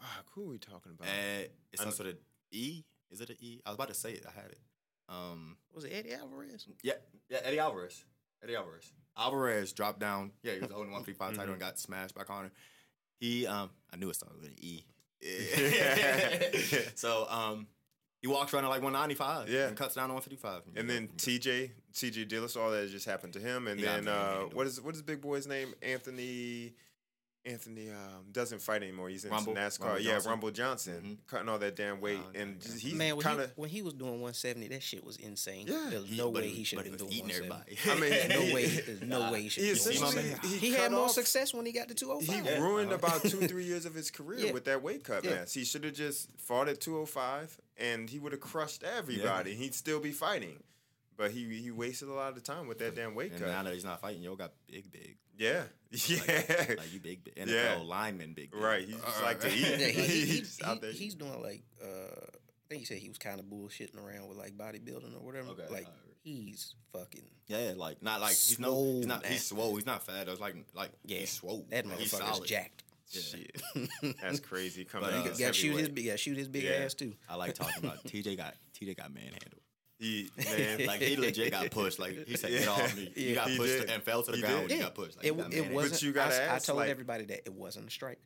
fuck, who are we talking about? And it I starts with an E. Is it an E? I was about to say it. I had it. Um, Was it Eddie Alvarez? yeah, yeah. Eddie Alvarez. Eddie Alvarez. Alvarez dropped down. Yeah, he was holding 155 title and got smashed by Conor. He, um, I knew it started with an E. so, um, he walks around at like 195. Yeah. and cuts down to 155. and then TJ, TJ Dillashaw, all that just happened to him. And He then uh, what is what is Big Boy's name? Anthony. Anthony um, doesn't fight anymore. He's in Rumble- NASCAR. Rumble yeah, Rumble Johnson, Mhm. cutting all that damn weight, Oh, and okay, just, he's Man, when, kind he, of. when he was doing 170, that shit was insane. Yeah. There's He- no but way he- he should have been was doing eating 170. I everybody. mean, no way. There's no way he should He doing essentially he, He, cut had more off- success when he got to He 205. Yeah. ruined Uh-huh. about two, three years of his career Yeah. with that weight cut, Yeah. man. He should have just fought at 205 and he would have crushed everybody. He'd still be fighting. But he he wasted a lot of time with that damn weight And cut. now that he's not fighting, yo got big, big. Yeah. Yeah. Like you big, NFL Yeah. lineman, big, big. right. He just Uh, like to uh, eat. Yeah, he, he, He's he- out there he's doing like uh, I think he said he was kind of bullshitting around with like bodybuilding or whatever. Okay, like he's fucking Yeah, like not like he's no, he's not. He's swole. He's not fat. It's like like yeah. he's swole. That Like, motherfucker's jacked. Shit. That's crazy. Coming But, out He got shoot his big, got shoot his big Yeah. ass too. I like talking about TJ got TJ got manhandled. He man, Like he legit got pushed. Like he said, "Get off me." He Yeah. got He pushed did. and fell to the He ground did. when he Yeah. got pushed. Like, It, he got it wasn't. you gotta I, I ask, told like- everybody that it wasn't a strike.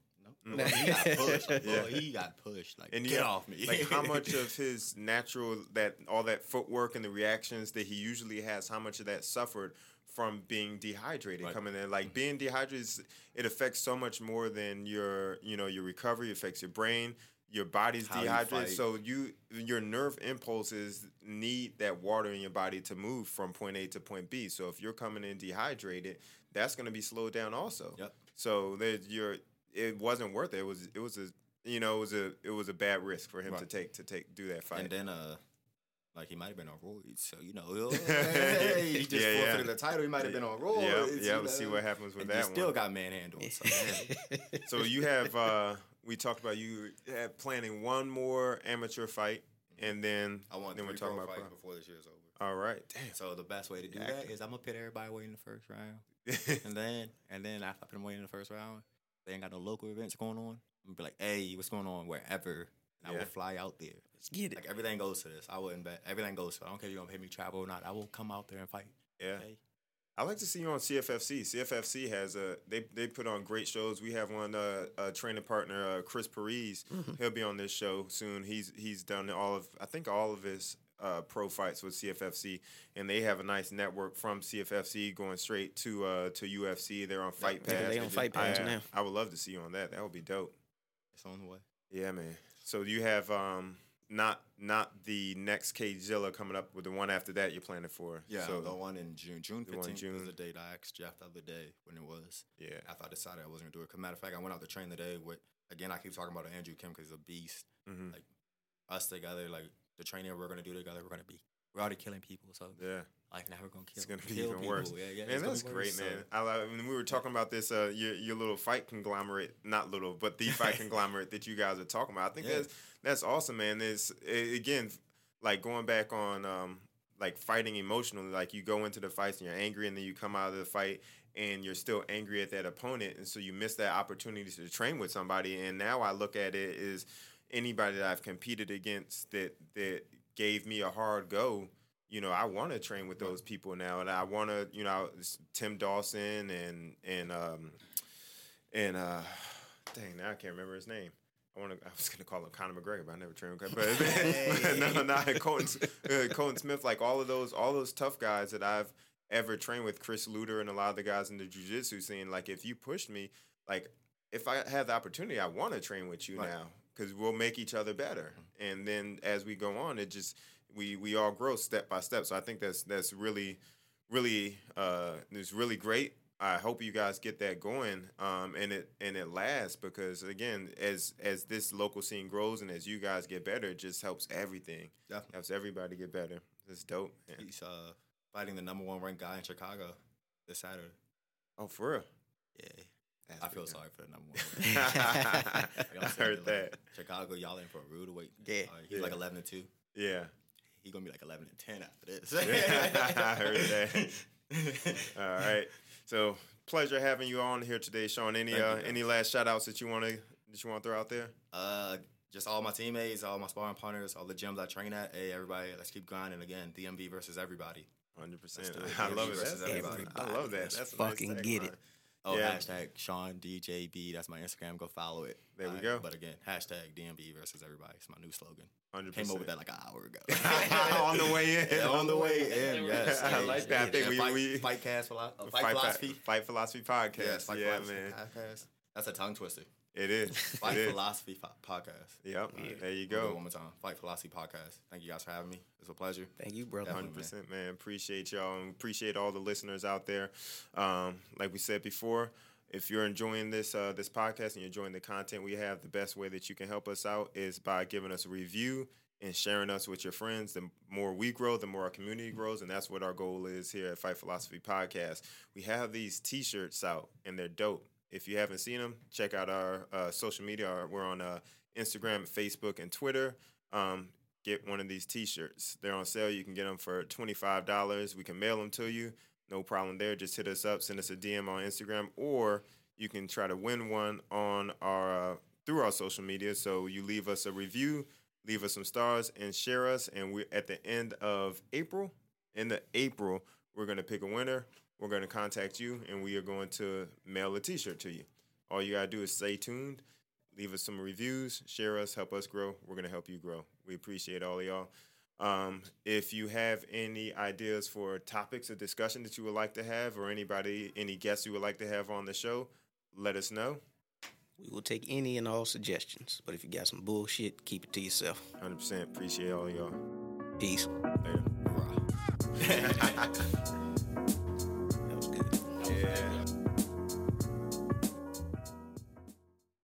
No, he got pushed. Boy, Yeah. he got pushed. Like, And get you off me. like how much of his natural that all that footwork and the reactions that he usually has, how much of that suffered from being dehydrated Right. coming in. Like being dehydrated, is- it affects so much more than your you know your recovery. It affects your brain. Your body's How dehydrated, fight. so you your nerve impulses need that water in your body to move from point A to point B. So if you're coming in dehydrated, that's going to be slowed down also. Yep. So there's your it wasn't worth it. It was it was a you know it was a it was a bad risk for him to take to take do that fight. And then, uh, like he might have been on roids, so you know, hey, he just Yeah, yeah. forfeited the title. He might have been on roids. yeah, you yeah. We'll see what happens with And that you one. still got manhandled. So, man. so you have uh we talked about you planning one more amateur fight, and then I want then we're talking about fights before this year's over. All right, damn. So the best way to do Yeah, that is I'm gonna put everybody away in the first round, and then and then after I put them away in the first round, they ain't got no local events going on. I'm gonna be like, hey, what's going on wherever? And I will fly out there. Let's get it. Like everything goes to this. I wouldn't bet everything goes to. it. I don't care if you gonna pay me travel or not. I will come out there and fight. Yeah. Hey. I like to see you on CFFC. CFFC has a they they put on great shows. We have one uh, a training partner, uh, Chris Parise. He'll be on this show soon. He's he's done all of I think all of his uh, pro fights with CFFC, and they have a nice network from CFFC going straight to uh, to UFC. They're on Fight Yeah, Pass. they on Fight I, Pass now. I would love to see you on that. That would be dope. It's on the way. Yeah, man. So you have um not not the next Zilla coming up with the one after that you're planning for. Yeah, So the one in June. June The one in 15th June. was the date I asked Jeff the other day when it was. yeah. After I decided I wasn't gonna do it. 'Cause matter of fact, I went out to train today with again. I keep talking about Andrew Kim because he's a beast. hmm Like us together, like the training we're gonna do together, we're gonna be. We're already killing people, so Yeah. like now we're gonna kill. It's gonna be kill even people. worse. Yeah, yeah. Man, that's great, worse, man. so- I, I mean, we were talking about this, uh, your your little fight conglomerate, not little, but the fight conglomerate that you guys are talking about. I think Yeah. that's that's awesome, man. It's a- again, like going back on um, like fighting emotionally. Like you go into the fights and you're angry, and then you come out of the fight and you're still angry at that opponent, and so you miss that opportunity to train with somebody. And now I look at it is anybody that I've competed against that that gave me a hard go you know, I want to train with those people now, and I want to, you know, Tim Dawson and and um and uh, dang, now I can't remember his name. I want to. I was gonna call him Conor McGregor, but I never trained with him. But, but no, no, no, Colton, uh, Colton Smith, like all of those, all those tough guys that I've ever trained with, Chris Luter and a lot of the guys in the jiu-jitsu scene. Like, if you pushed me, like if I have the opportunity, I want to train with you now because we'll make each other better. And then as we go on, it just we we all grow step by step. So I think that's that's really really uh it's really great. I hope you guys get that going um and it and it lasts because again as as this local scene grows and as you guys get better it just helps everything. Definitely. Helps everybody get better. It's dope. man. He's uh, fighting the number one ranked guy in Chicago this Saturday. Oh, for real. Yeah, I feel pretty sorry for the number one. ranked. I Like I'm saying, heard like, that. Chicago, y'all in for a rude awake. Yeah. Uh, he's like eleven and two. Yeah. He gonna be like eleven and ten after this. I heard that. All right. So pleasure having you on here today, Sean. Any uh, any last shout outs that you wanna that you wanna throw out there? Uh, just all my teammates, all my sparring partners, all the gyms I train at. Hey, everybody, let's keep grinding again. DMV versus everybody. Hundred percent. Let's do. I love it. Everybody everybody. I love that. Let's That's fucking nice get tagline. it. Oh, Yeah. hashtag Sean DJB. That's my Instagram. Go follow it. There we Alright, go. But again, hashtag DMV versus everybody. It's my new slogan. Hundred Came up with that like an hour ago. on the way in. Yeah, on the way in, yes. I like that. I think we, fight, we fight cast philo- uh, fight, Fight, philosophy. Fight philosophy podcast. Yes, fight yeah, philosophy man. podcast. That's a tongue twister. It is. Fight it is. philosophy Fi- podcast. Yep. There you We'll go. one more time. Fight philosophy podcast. Thank you guys for having me. It's a pleasure. Thank you, brother. Hundred percent, man. Appreciate y'all and appreciate all the listeners out there. Um, like we said before, if you're enjoying this uh, this podcast and you're enjoying the content we have, the best way that you can help us out is by giving us a review and sharing us with your friends. The more we grow, the more our community grows, and that's what our goal is here at Fight Philosophy Podcast. We have these T-shirts out, and they're dope. If you haven't seen them, check out our uh, social media. We're on uh, Instagram, Facebook, and Twitter. Um, get one of these T-shirts. They're on sale. You can get them for twenty five dollars. We can mail them to you. No problem there. Just hit us up, send us a DM on Instagram, or you can try to win one on our uh, through our social media. So you leave us a review, leave us some stars, and share us. And we're at the end of April, in the April, we're gonna pick a winner. We're gonna contact you, and we are going to mail a T-shirt to you. All you gotta do is stay tuned. leave us some reviews, share us, help us grow. We're gonna help you grow. We appreciate all of y'all. Um, if you have any ideas for topics of discussion that you would like to have, or anybody, any guests you would like to have on the show, let us know. We will take any and all suggestions. But if you got some bullshit, keep it to yourself. 100% appreciate all of y'all. Peace. Later. Yeah.